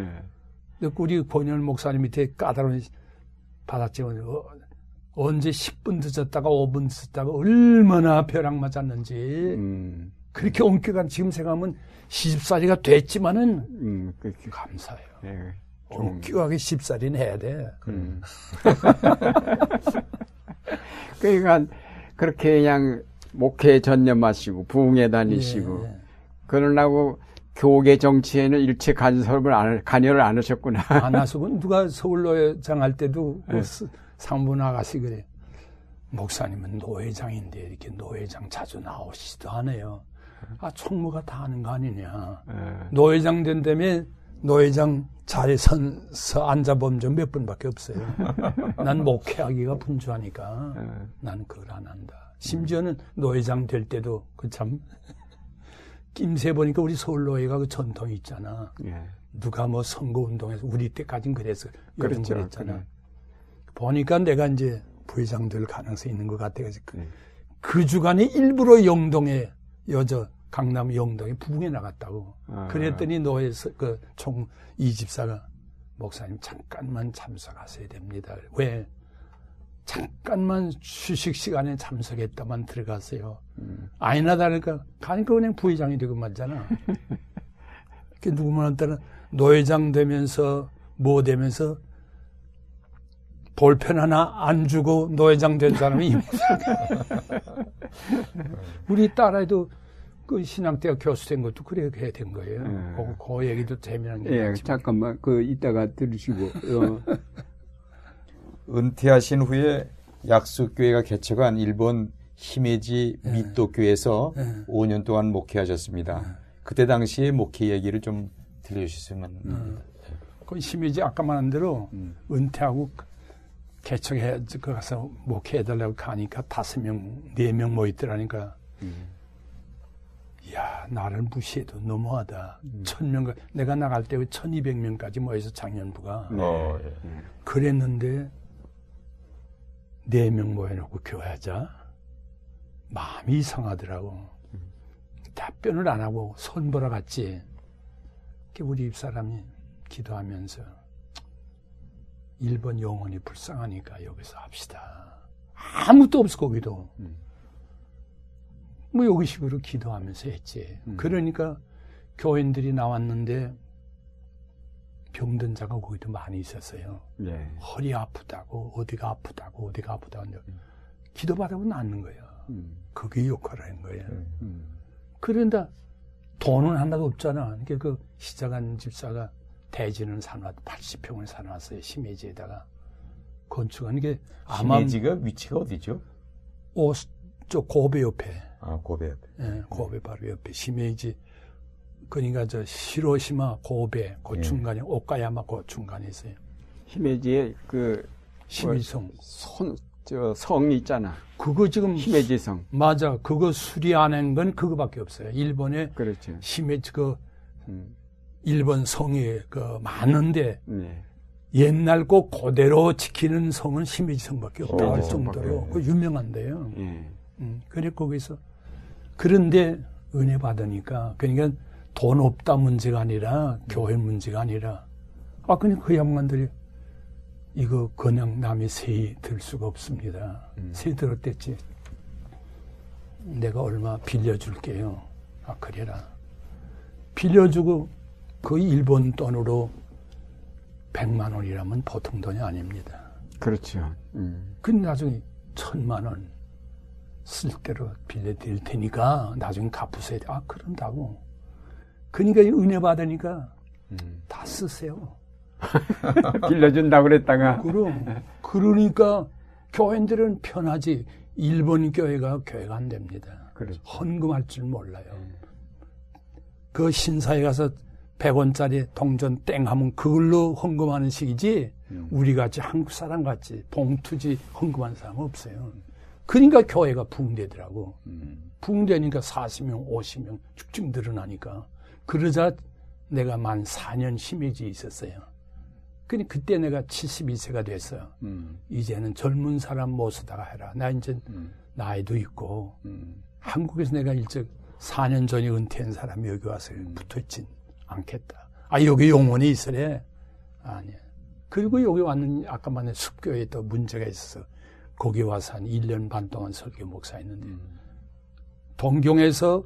근데 우리 권열 목사님 밑에 까다로운 받았지만 어, 언제 10분 늦었다가 5분 늦었다가 얼마나 벼락 맞았는지 음. 그렇게 엄격한 지금 생각하면 시집살이가 됐지만은 음. 그렇게. 감사해요. 예. 좀, 엄격하게 시집살이는 해야 돼. 음. [LAUGHS] 그러니까 그렇게 그냥 목회에 전념하시고 부흥에 다니시고 예. 그러려고 교계 정치에는 일체 간섭을 안, 관여를 안 하셨구나. [LAUGHS] 안 하서 누가 서울노회장 할 때도 그 네. 스- 상분 아가씨 그래. 목사님은 노회장인데 이렇게 노회장 자주 나오시지도 않아요. 아, 총무가 다 하는 거 아니냐. 예. 노회장 된 다음에 노회장 자리에 선, 서 앉아본 적몇 번밖에 없어요. [LAUGHS] 난 목회하기가 분주하니까 예. 난 그걸 안 한다. 심지어는 노회장 될 때도 그 참 낌새 보니까 우리 서울 노회가 그 전통이 있잖아. 예. 누가 뭐 선거 운동에서 우리 때까진 그래서 요즘 그렇죠. 그랬잖아. 그래. 보니까 내가 이제 부회장 될 가능성이 있는 것 같아. 그래서 그, 네. 그 주간에 일부러 영동에 여저 강남 영동에 부흥에 나갔다고. 아. 그랬더니 노회에서 그총 이집사가 목사님 잠깐만 참석하셔야 됩니다. 왜? 잠깐만 휴식 시간에 참석했다만 들어가세요. 음. 아니나 다를까 가니까 그냥 부회장이 되고 말잖아. [LAUGHS] 그 누구만 한테는 노회장 되면서 뭐 되면서 볼펜 하나 안 주고 노회장 된 사람이 이 [LAUGHS] 우리 딸아이도 그 신학대학 교수 된 것도 그래 해야 된 거예요. 네. 그, 그 얘기도 재미난 게 예. 잠깐만 그 이따가 들으시고 어, [LAUGHS] 은퇴하신 후에 약속교회가 개척한 일본 히메지 네. 미토교에서 네. 5년 동안 목회하셨습니다. 그때 당시의 목회 얘기를 좀 들려주셨으면 합니다. 그 심해지 아까 말한 대로 음. 은퇴하고 개척해 그 가서 목회해달라고 가니까 다섯 명, 네 명 모였더라니까. 음. 이야, 나를 무시해도 너무하다. 천 명, 내가 나갈 때 천이백 명까지 모여서 작년부가. 어, 예. 그랬는데, 네 명 모여놓고 교회하자. 마음이 이상하더라고. 답변을 안 하고 손보라 갔지. 그 우리 집사람이 기도하면서 일본 영혼이 불쌍하니까 여기서 합시다. 아무도 없어 거기도. 음. 뭐 여기 식으로 기도하면서 했지. 음. 그러니까 교인들이 나왔는데 병든 자가 거기도 많이 있었어요. 예. 허리 아프다고 어디가 아프다고 어디가 아프다고 하는데 기도받으면 낫는 거예요. 음. 그게 역할을 한 거예요. 음. 그런데 돈은 하나도 없잖아. 그러니까 그 시작한 집사가 대지는 사놨, 80평을 사놨어요. 심해지에다가. 건축한 게 아마 히메지가 위치가 어디죠? 오, 저 고베 옆에, 아, 고베 옆에. 예, 고베 바로 옆에 심해지. 그러니까 저 시로시마 고베 그 예. 중간에 오카야마 그 중간에 있어요. 히메지의 그 심의성. 손, 저 성이 있잖아. 그거 지금 히메지 성. 맞아. 그거 수리 안 한 건 그거밖에 없어요. 일본에 그렇죠. 심해지 그 음. 일본 성이 그 많은데 네. 옛날 거 그대로 지키는 성은 심해지 성밖에 없다 어, 할 정도로. 그 유명한데요. 예. 음, 그래 거기서 그런데 은혜 받으니까 그러니까 돈 없다 문제가 아니라 교회 문제가 아니라 아 그냥 그 양반들이 이거 그냥 남의 세이 들 수가 없습니다. 음. 세이 들었댔지. 내가 얼마 빌려줄게요. 아 그래라. 빌려주고 그 일본 돈으로 100만 원이라면 보통 돈이 아닙니다. 그렇죠. 음. 근데 나중에 천만 원 쓸 대로 빌려드릴 테니까 나중에 돼. 아, 그런다고. 그러니까 이 은혜 받으니까 음. 다 쓰세요. [LAUGHS] 빌려준다고 그랬다가 그럼. 그러니까 교인들은 편하지. 일본 교회가 교회가 안 됩니다. 그렇죠. 헌금할 줄 몰라요. 그 신사에 가서 100원짜리 동전 땡 하면 그걸로 헌금하는 식이지 우리 같이 한국 사람 같이 봉투지 헌금하는 사람 없어요. 그러니까 교회가 붕대더라고. 붕대니까 40명, 50명 쭉쭉 늘어나니까. 그러자 내가 만 4년 심해지 있었어요. 그니 그때 내가 72세가 됐어요. 음. 이제는 젊은 사람 모시다가 해라. 나 이제 음. 나이도 있고 음. 한국에서 내가 일찍 4년 전에 은퇴한 사람이 여기 와서 음. 붙어있진 않겠다. 아 여기 영원히 있으래? 아니야. 그리고 여기 왔는 아까 말한 숲교에 또 문제가 있어서 거기 와서 한 1년 반 동안 설교 목사 했는데 음. 동경에서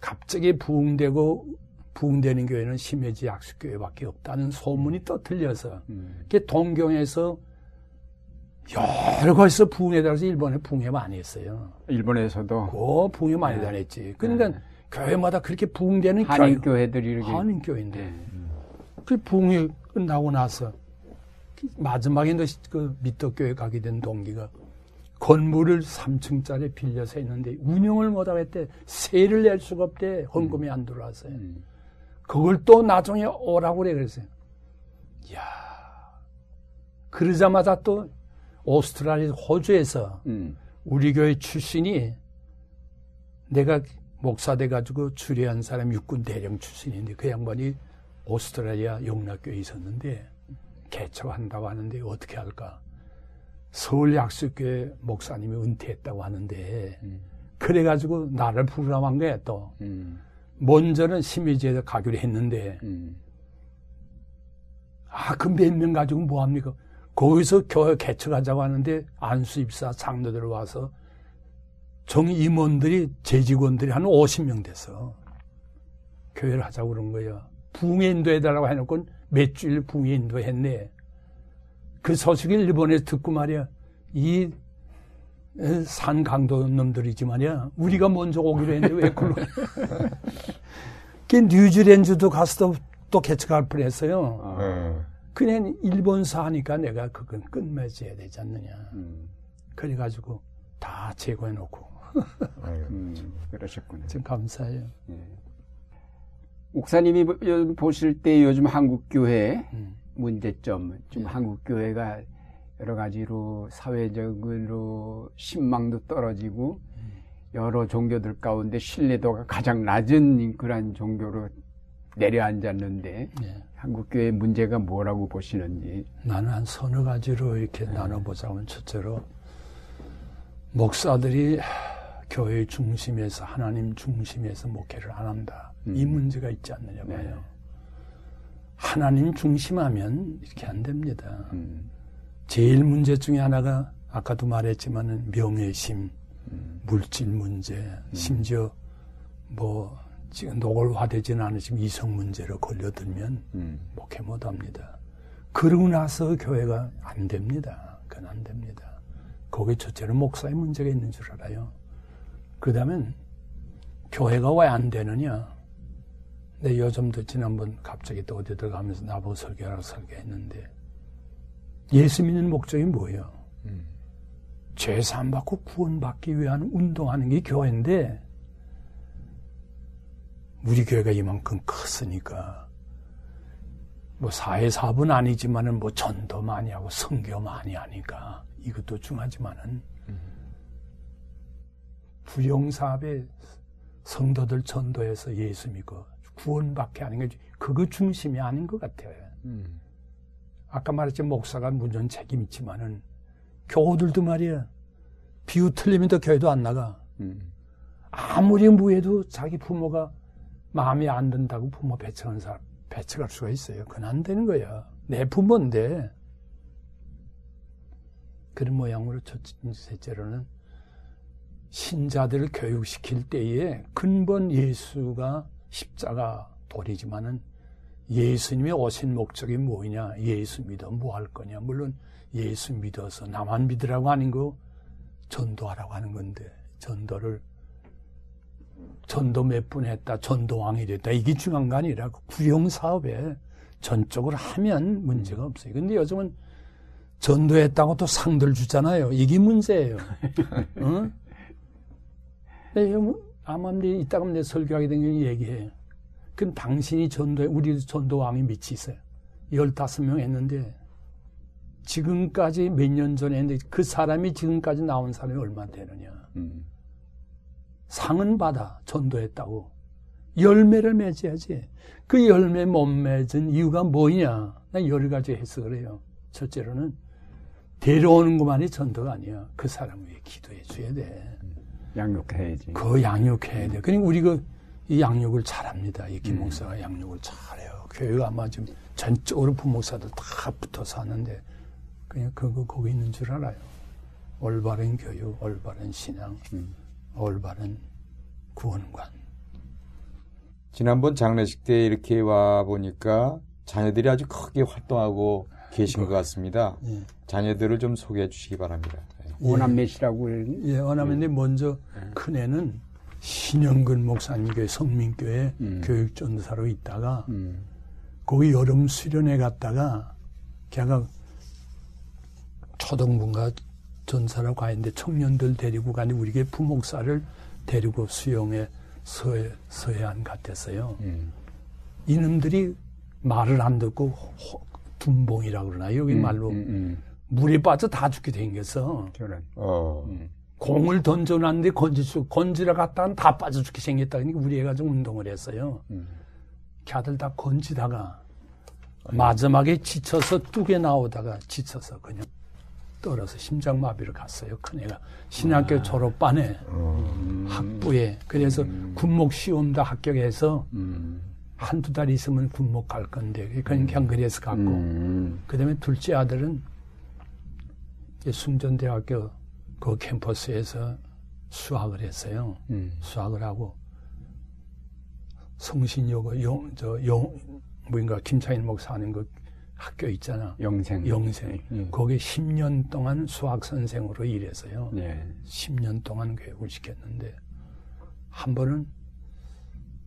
갑자기 부흥되고 부흥되는 교회는 심해지 약수교회밖에 없다는 소문이 떠들려서 음. 그 동경에서 여러 곳에서 부흥에 따라서 일본에 부흥회 많이 했어요. 일본에서도 그 부흥회 많이 네. 다녔지. 그러니까 네. 교회마다 그렇게 부흥되는 한인 교회, 교회들이 이렇게 한인 교회인데 네. 그 부흥회 끝나고 나서 그 마지막에 그 미떡교회 가게 된 동기가 건물을 3층짜리 빌려서 했는데 운영을 못하고 했대. 세를 낼 수가 없대. 헌금이 안 들어왔어요. 음. 그걸 또 나중에 오라고 그래 그랬어요. 이야. 그러자마자 또 오스트랄리아 호주에서 음. 우리 교회 출신이 내가 목사 돼가지고 주례한 사람 육군 대령 출신인데 그 양반이 오스트랄리아 영락교에 있었는데 개척한다고 하는데 어떻게 할까? 서울 약수교회 목사님이 은퇴했다고 하는데 음. 그래가지고 나를 부르라고 한 거야 또. 음. 먼저는 심의제에서 가기로 했는데 음. 아그몇 명 가지고 뭐합니까? 거기서 교회 개척하자고 하는데 안수 입사 장로들 와서 정임원들이 재직원들이 한 50명 됐어. 교회를 하자고 그런 거야. 붕해 인도해달라고 해놓고 몇 주일 붕해 인도했네. 그 소식을 일본에서 듣고 말이야. 이 산 강도 놈들이지 말이야. 우리가 먼저 오기로 했는데 왜 그걸. [LAUGHS] 그 뉴질랜드도 가서 또, 또 개척할 뻔 했어요. 아. 네. 그냥 일본사 하니까 내가 그건 끝맺어야 되지 않느냐. 음. 그래가지고 다 제거해놓고 아유, 음. 그러셨군요. 좀 감사해요. 예. 목사님이 보- 보실 때 요즘 한국 교회 음. 문제점, 좀 예. 한국 교회가 여러 가지로 사회적으로 신망도 떨어지고 여러 종교들 가운데 신뢰도가 가장 낮은 그런 종교로 내려앉았는데 예. 한국 교회 문제가 뭐라고 보시는지. 나는 한 서너 가지로 이렇게 나눠보자면 첫째로 목사들이 교회 중심에서 하나님 중심에서 목회를 안 한다. 이 음. 문제가 있지 않느냐 네. 봐요. 하나님 중심하면 이렇게 안 됩니다. 음, 제일 문제 중에 하나가 아까도 말했지만은 명예심, 음, 물질 문제, 심지어 뭐 지금 노골화되지는 않으시면 이성 문제로 걸려들면 음, 목회 못합니다. 그러고 나서 교회가 안 됩니다. 그건 안 됩니다. 거기 첫째로 목사의 문제가 있는 줄 알아요. 그 다음엔 교회가 왜 안 되느냐? 내 요즘도 지난번 갑자기 또 어디 들어가면서 나보고 설교하라고 설교했는데 예수 믿는 목적이 뭐예요? 음. 죄 사함받고 구원받기 위한 운동하는 게 교회인데 우리 교회가 이만큼 컸으니까 뭐 사회 사업은 아니지만은 뭐 전도 많이 하고 성교 많이 하니까 이것도 중하지만은 부용사업에 성도들 전도해서 예수 믿고 구원받게 하는 게 그거 중심이 아닌 것 같아요. 음, 아까 말했지만 목사가 물론 책임 있지만은 교우들도 말이야 비유 틀리면 또 교회도 안 나가. 음, 아무리 무해도 자기 부모가 마음에 안 든다고 부모 배척한 사람 배척할 수가 있어요. 그건 안 되는 거야. 내 부모인데. 그런 모양으로 첫째로는 신자들을 교육시킬 때에 근본 예수가 십자가 돌이지만은 예수님이 오신 목적이 뭐냐? 예수 믿어 뭐 할 거냐? 물론 예수 믿어서 나만 믿으라고 하는 거 전도하라고 하는 건데 전도를 전도 몇 분 했다, 전도왕이 됐다 이게 중요한 거 아니라 그 구형 사업에 전적으로 하면 문제가 없어요. 근데 요즘은 전도했다고 또 상들 주잖아요. 이게 문제예요. 응? [LAUGHS] 네, 아마 내 이따가 내 설교하게 된게 얘기해. 그럼 당신이 전도에, 우리 전도왕이 있어요. 15명 했는데, 지금까지 몇 년 전에 했는데, 그 사람이 지금까지 나온 사람이 얼마 되느냐. 음. 상은 받아, 전도했다고. 열매를 맺어야지. 그 열매 못 맺은 이유가 뭐냐? 난 여러 가지 해석을 해요. 첫째로는, 데려오는 것만이 전도가 아니야. 그 사람 위해 기도해 줘야 돼. 양육해야지. 그 양육해야 돼. 그러니까 우리가 이 양육을 잘합니다. 이 김목사가 양육을 잘해요. 교회가 아마 좀 전적으로 부목사들 다 붙어서 하는데 그냥 그거 거기 있는 줄 알아요. 올바른 교육, 올바른 신앙, 올바른 구원관. 지난번 장례식 때 이렇게 와 보니까 자녀들이 아주 크게 활동하고 계신 것 같습니다. 예. 자녀들을 좀 소개해 주시기 바랍니다. 네. 오남매시라고 예, 원하면데 먼저 큰 애는 신영근 목사님 교회 성민교회 음. 교육전도사로 있다가 음. 거기 여름 수련회 갔다가 걔가 초등부인가 전사라고 가는데 청년들 데리고 가니 우리 교회 부목사를 데리고 수영에 서해, 서해안 갔댔어요. 음. 이놈들이 말을 안 듣고 호- 둔봉이라고 그러나 여기 말로 음, 음. 물에 빠져 다 죽게 생겼어. 저런. 어, 공을 던져놨는데 건지수 건지러 갔다가 다 빠져 죽게 생겼다. 그러니까 우리 애가 좀 운동을 했어요. 음. 걔들 다 건지다가 마지막에 지쳐서 뚝에 나오다가 지쳐서 그냥 떨어서 심장마비를 갔어요. 큰 애가 신학교 졸업반에 학부에 그래서 군목 시험도 합격해서 음. 한두 달 있으면 군목 갈 건데 그냥, 그냥 그래서 갔고 음. 그다음에 둘째 아들은 이제 숭전대학교 그 캠퍼스에서 수학을 했어요. 음. 수학을 하고 성신여고 영저영 뭐인가 김창일 목사 하는 그 학교 있잖아. 영생. 영생. 예. 거기 10년 동안 수학 선생으로 일해서요. 예. 10년 동안 교육을 시켰는데 한 번은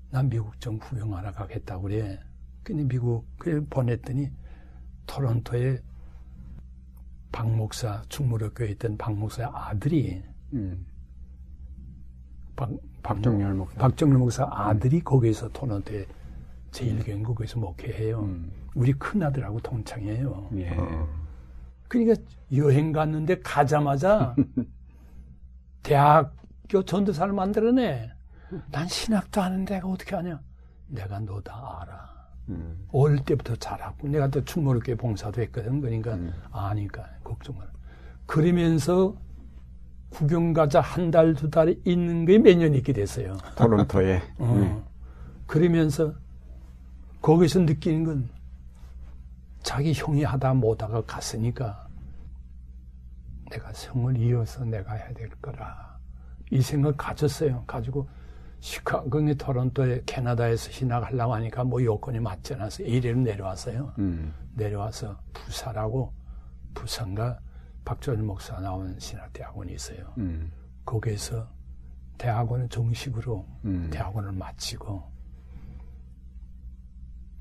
난 미국 좀 구경하러 가겠다고 그래. 근데 미국 그래 보냈더니 토론토에 박 목사 충무로교에 있던 박 목사의 아들이 음. 박, 박정열 목사. 박정일 목사 아들이 거기서 토론토에 제일경국에서 목회해요. 음. 우리 큰 아들하고 동창이에요. 예. 그러니까 여행 갔는데 가자마자 [LAUGHS] 대학교 전도사를 만들어내. 난 신학도 아는데 내가 어떻게 하냐? 내가 너 다 알아. 음. 어릴 때부터 잘하고 내가 또 충무로교회 봉사도 했거든. 그러니까 음. 아니까 걱정 마라. 그러면서 구경 가자 한 달 두 달 있는 게 몇 년 있게 됐어요. 토론토에. [LAUGHS] 어. 그러면서 거기서 느끼는 건 자기 형이 하다 못하가 갔으니까 내가 성을 이어서 내가 해야 될 거라. 이 생각 가졌어요. 가지고 시카고의 토론토에 캐나다에서 신학하려고 하니까 뭐 여건이 맞지 않아서 이래로 내려왔어요. 음. 내려와서 부사라고 부산과 박철 목사 나온 신학대학원이 있어요. 음. 거기에서 대학원을 정식으로 음. 대학원을 마치고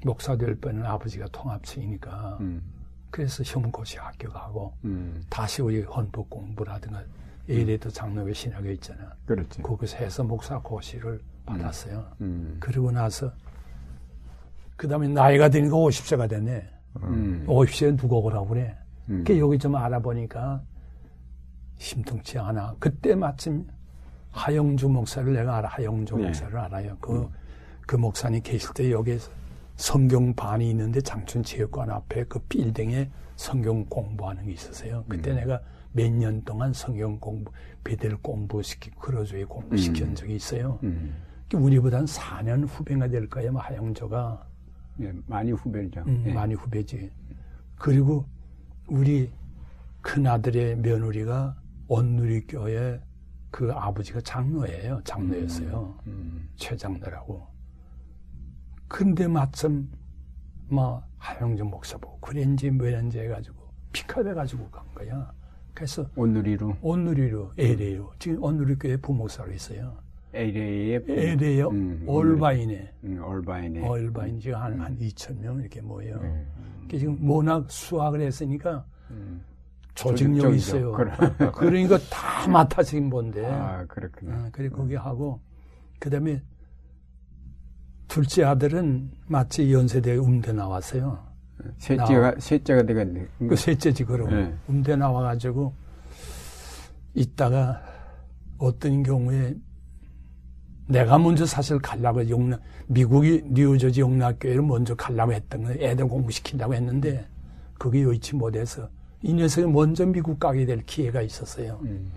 목사 될 뻔은 아버지가 통합생이니까 음. 그래서 시험고시 합격하고 음. 다시 우리 헌법 공부라든가 예래도 장로회 신학교 있잖아. 그렇지. 거기서 해서 목사 고시를 받았어요. 음. 그러고 나서 그 다음에 나이가 드니까 50세가 됐네. 음. 50세는 누가 오라고 그래. 음. 그 여기 좀 알아보니까 심통치 않아. 그때 마침 하영주 목사를 내가 알아. 하영주 네. 목사를 알아요. 그, 그 목사님 계실 때 여기 성경반이 있는데 장춘체육관 앞에 그 빌딩에 성경 공부하는 게 있었어요. 그때 음. 내가 몇 년 동안 성경 공부, 배들 공부시키고, 크로즈에 공부시킨 음. 적이 있어요. 음. 우리보단 4년 후배가 될 거야, 뭐 하영조가. 예, 많이 후배죠. 음, 예. 많이 후배지. 그리고 우리 큰아들의 며느리가 온누리교회 그 아버지가 장로예요. 장로였어요. 음. 최장로라고. 근데 마침 뭐 하영준 목사 보고 그랬는지 뭐랬는지 해가지고 피카돼가지고 간 거야. 그래서 온누리로 온누리로 LA로 지금 온누리교회 부목사로 있어요. LA에 LA에 음, 올바인에 음, 얼바인에 얼바인 지금 한, 한 2천 명 이렇게 모여요. 음. 그게 지금 워낙 수학을 했으니까 음. 조직력이 조직적이죠. 있어요. [LAUGHS] 그러니까 다 맡아 지금 본데. 아 그렇구나. 어, 그래 거기 하고 그다음에 둘째 아들은 마치 연세대 음대 나왔어요. 셋째가 셋째가 되겠네. 그 셋째지 그러고 네. 음대 나와가지고 있다가 어떤 경우에 내가 먼저 사실 가려고 용락 미국이 뉴저지 용락교회를 먼저 가려고 했던 거예요. 애들 공부시킨다고 했는데 그게 여의치 못해서 이 녀석이 먼저 미국 가게 될 기회가 있었어요. 음.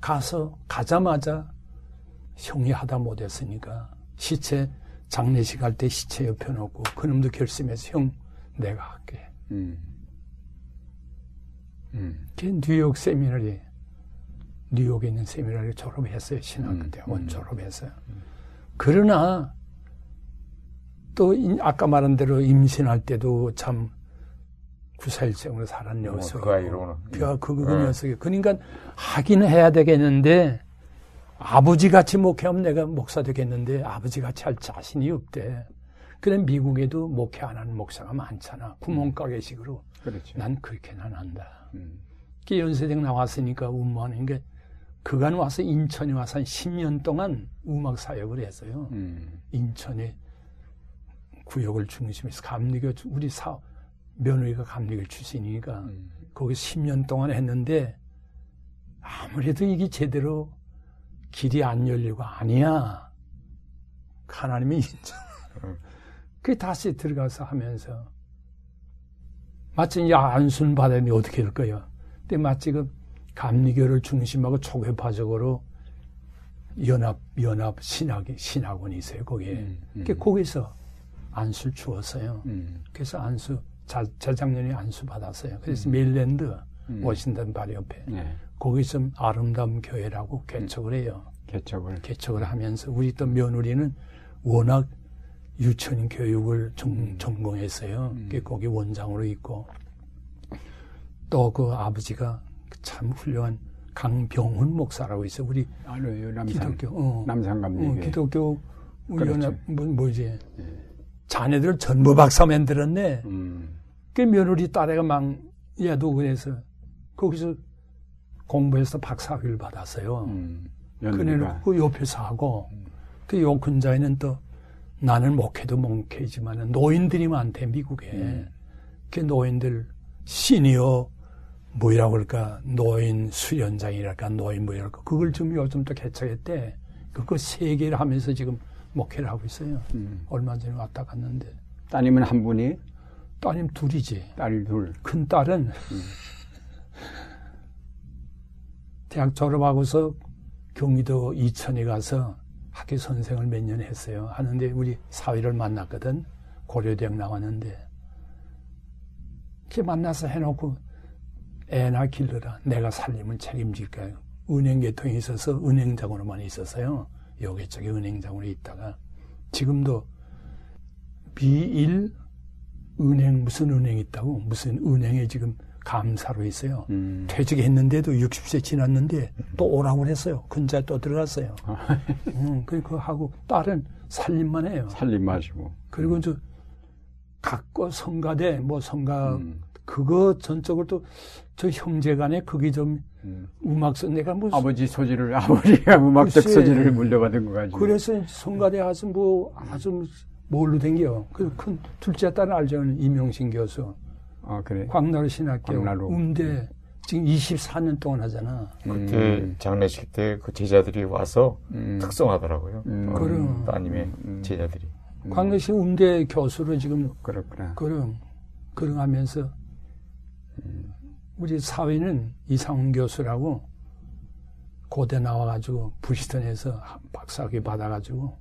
가서 가자마자 형이 하다 못했으니까 시체 장례식 할 때 시체 옆에 놓고 그놈도 결심해서 형 내가 할게. 음. 음. 걔 뉴욕 세미나리 뉴욕에 있는 세미나리 졸업했어요 신학대학원 음, 음. 졸업했어요. 그러나 또 이- 아까 말한 대로 임신할 때도 참 구사일생으로 살았는 뭐, 녀석이 그 아이로는. 그, 그, 그 네. 녀석이 그러니까 하긴 해야 되겠는데 아버지 같이 목회하면 내가 목사 되겠는데 아버지 같이 할 자신이 없대. 그래 미국에도 목회 안 하는 목사가 많잖아. 구멍가게식으로. 그렇죠. 난 그렇게는 안 한다. 음. 그 연세대 나왔으니까 음악하는 게 그간 와서 인천에 와서 한 10년 동안 음악 사역을 했어요. 음. 인천에 구역을 중심해서 감리교 우리 사 며느리가 감리교 출신이니까 음. 거기 10년 동안 했는데 아무래도 이게 제대로 길이 안 열리고 아니야. 하나님이 인정. 그 다시 들어가서 하면서 마치 이제 안순 받았는데 어떻게 할 거야. 근데 마치 그 감리교를 중심하고 초계파적으로 연합 연합 신학이 신학원이 있어요 거기에. 음, 음. 그 거기서 안수를 주었어요. 음. 그래서 안수 자, 재작년에 안수 받았어요. 그래서 메릴랜드 음. 워싱턴 바리 옆에 네. 거기서 아름다운 교회라고 개척을 해요. 개척을. 개척을 하면서 우리 또 며느리는 워낙 유치원 교육을 전, 음. 전공했어요. 음. 그 거기 원장으로 있고 또 그 아버지가 참 훌륭한 강병훈 목사라고 있어. 요 우리 알아요. 남산. 기독교 어, 남산 어. 기독교 그렇죠. 연합 뭐, 뭐지 자네들 전부 박사 만 들었네. 음. 그 며느리 딸애가 막 얘도 그래서 거기서 공부해서 박사학위를 받았어요. 음. 그네는. 그 옆에서 하고 그 용큰자에는 또 나는 목회도 목회지만 노인들이 많대 미국에 음. 그 노인들 시니어 뭐라고 그럴까 노인 수련장이랄까 노인 뭐랄까 그걸 좀 요즘 또 개척했대 그거 세 개를 하면서 지금 목회를 하고 있어요 음. 얼마 전에 왔다 갔는데 따님은 한 분이 따님 둘이지 딸 둘. 큰 딸은 대학 졸업하고서 경기도 이천에 가서 학교 선생을 몇 년 했어요. 하는데 우리 사위를 만났거든. 고려대학 나왔는데. 이렇게 만나서 해놓고 애나 길러라. 내가 살림을 책임질까요? 은행 계통이 있어서 은행장으로만 있었어요. 여기 저기 은행장으로 있다가 지금도 B1 은행 무슨 은행 있다고 무슨 은행에 지금 감사로 있어요. 음. 퇴직했는데도 60세 지났는데 또 오라고 그랬어요. 근자에 또 들어갔어요. 음, 그리고 하고 딸은 살림만 해요. 살림 마시고. 그리고 저 각고 성가대 뭐 성가 음. 그거 전적으로 또 저 형제 간에 그게 좀 음. 음악서 내가 뭐 아버지 소질을 [LAUGHS] 아버지가 음악적 글쎄. 소질을 물려받은 거 가지고. 그래서 성가대 가서 뭐 아주 뭘로 댕겨. 그큰 둘째 딸은 알죠. 이명신 교수. 아 그래. 광나루 신학교 광나루. 음대 지금 24년 동안 하잖아. 그 장례식 때 그 제자들이 와서 음. 특성하더라고요. 음. 어, 그럼. 따님의 음. 제자들이. 광주시 음대 교수로 지금 그렇구나. 그런 그런 하면서 우리 사회는 이상훈 교수라고 고대 나와가지고 부시턴에서 박사학위 받아가지고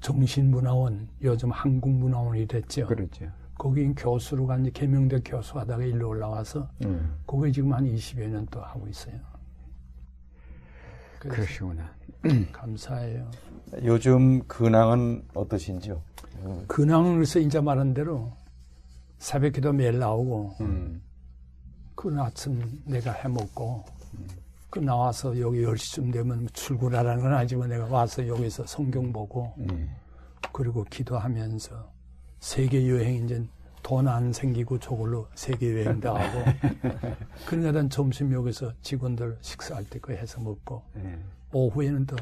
정신문화원 요즘 한국문화원이 됐죠. 그렇죠. 거기 교수로 간 이제 개명대 교수 하다가 일로 올라와서 음. 거기 지금 한 20여 년 또 하고 있어요. 그러시구나. [CLEARS THROAT] 감사해요. 요즘 근황은 어떠신지요? 근황으로서 이제 말한 대로 새벽 기도 매일 나오고 음. 그 아침 내가 해먹고 그 나와서 여기 10시쯤 되면 출근하라는 건 아니지만 내가 와서 여기서 성경 보고 음. 그리고 기도하면서 세계 여행 이제 돈 안 생기고 저걸로 세계 여행도 하고 그러니까 난 점심 여기서 직원들 식사할 때 그 해서 먹고 네. 오후에는 또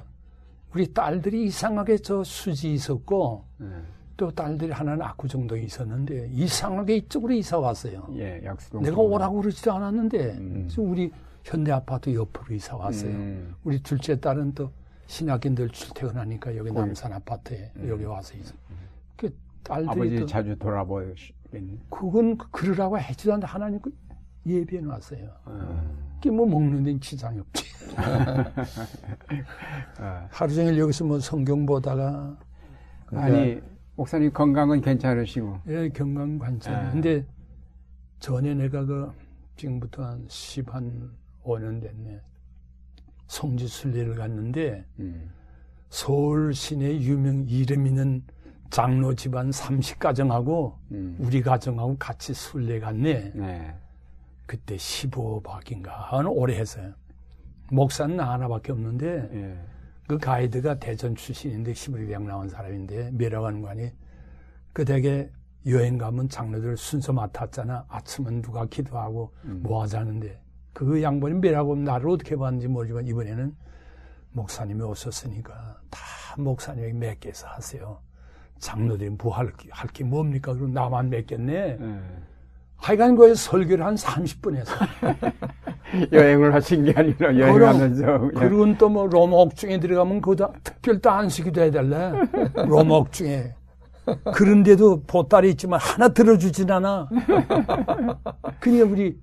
우리 딸들이 이상하게 저 수지 있었고 예. 또 딸들이 하나는 압구정동에 있었는데 이상하게 이쪽으로 이사 왔어요. 예, 약수동. 내가. 오라고 그러지도 않았는데 음. 우리 현대 아파트 옆으로 이사 왔어요. 음. 우리 둘째 딸은 또 신학인들 출퇴근하니까 여기 거기. 남산 아파트에 여기 와서 있어. 그 딸들이 아버지 또 자주 돌아보시겠네. 그건 그러라고 해지도 않는데 하나님 그 예비해 놨어요. 음. 그게 뭐 먹는 데는 지장이 없지. [LAUGHS] 아. 하루 종일 여기서 뭐 성경 보다가 아니 목사님 건강은 괜찮으시고. 예, 경강 관찰. 아. 근데 전에 내가 그 지금부터 한 10, 한 5년 됐네. 성지 순례를 갔는데 음. 서울 시내 유명 이름 있는 장로 집안 30가정하고 음. 우리 가정하고 같이 순례 갔네. 네. 그때 15박인가 한 오래 했어요. 목사는 나 하나밖에 없는데 예. 그 가이드가 대전 출신인데 시부리 대학 나온 사람인데 매력관관이 그 대개 여행 가면 장로들 순서 맡았잖아. 아침은 누가 기도하고 뭐 하자는데 그 양반이 매라고 나를 어떻게 봤는지 모르지만 이번에는 목사님이 오셨으니까 다 목사님이 맡겨서 하세요. 장로들이 뭐 할게 할 게 뭡니까? 그럼 나만 맡겼네. 예. 하여간 거에 설교를 한 30분 했어. [LAUGHS] 여행을 하신 게 아니라 여행하면서 그리고 또 뭐 로마 옥중에 들어가면 그다 특별 또 안식기도 해달래. 로마 옥중에. 그런데도 보따리 있지만 하나 들어주진 않아. 그냥 우리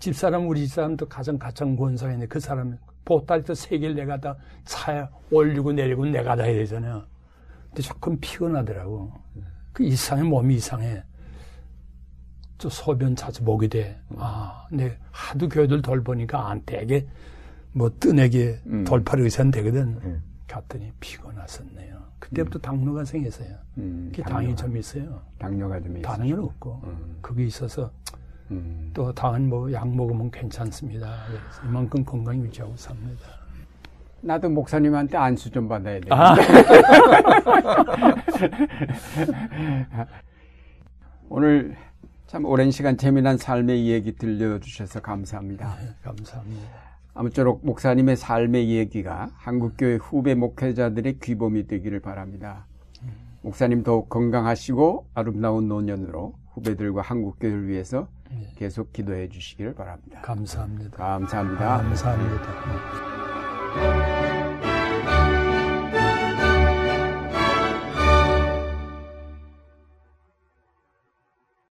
집사람, 우리 집사람 또 가정 가정 권사인데 그 사람 보따리 또세 개를 내가 다 차에 올리고 내리고 내가 다 해야 되잖아요. 근데 조금 피곤하더라고. 그 이상해, 몸이 이상해. 또 소변 자주 보게 돼. 아, 근데 하도 교회들 돌보니까 안 되게 뭐 뜨내게 음. 돌팔 의사는 되거든. 음. 갔더니 피곤하셨네요. 그때부터 당뇨가 생겼어요. 음, 당뇨가, 당이 좀 있어요. 당뇨가 좀 있어. 다른 건 없고. 음. 그게 있어서 음. 또 당은 뭐 약 먹으면 괜찮습니다. 그래서 이만큼 건강 유지하고 삽니다. 나도 목사님한테 안수 좀 받아야 돼. 아, [LAUGHS] 오늘 참 오랜 시간 재미난 삶의 이야기 들려주셔서 감사합니다. 감사합니다. 아무쪼록 목사님의 삶의 이야기가 한국교회 후배 목회자들의 귀범이 되기를 바랍니다. 목사님 더욱 건강하시고 아름다운 노년으로 후배들과 한국교회를 위해서 계속 기도해 주시기를 바랍니다. 감사합니다. 감사합니다. 감사합니다.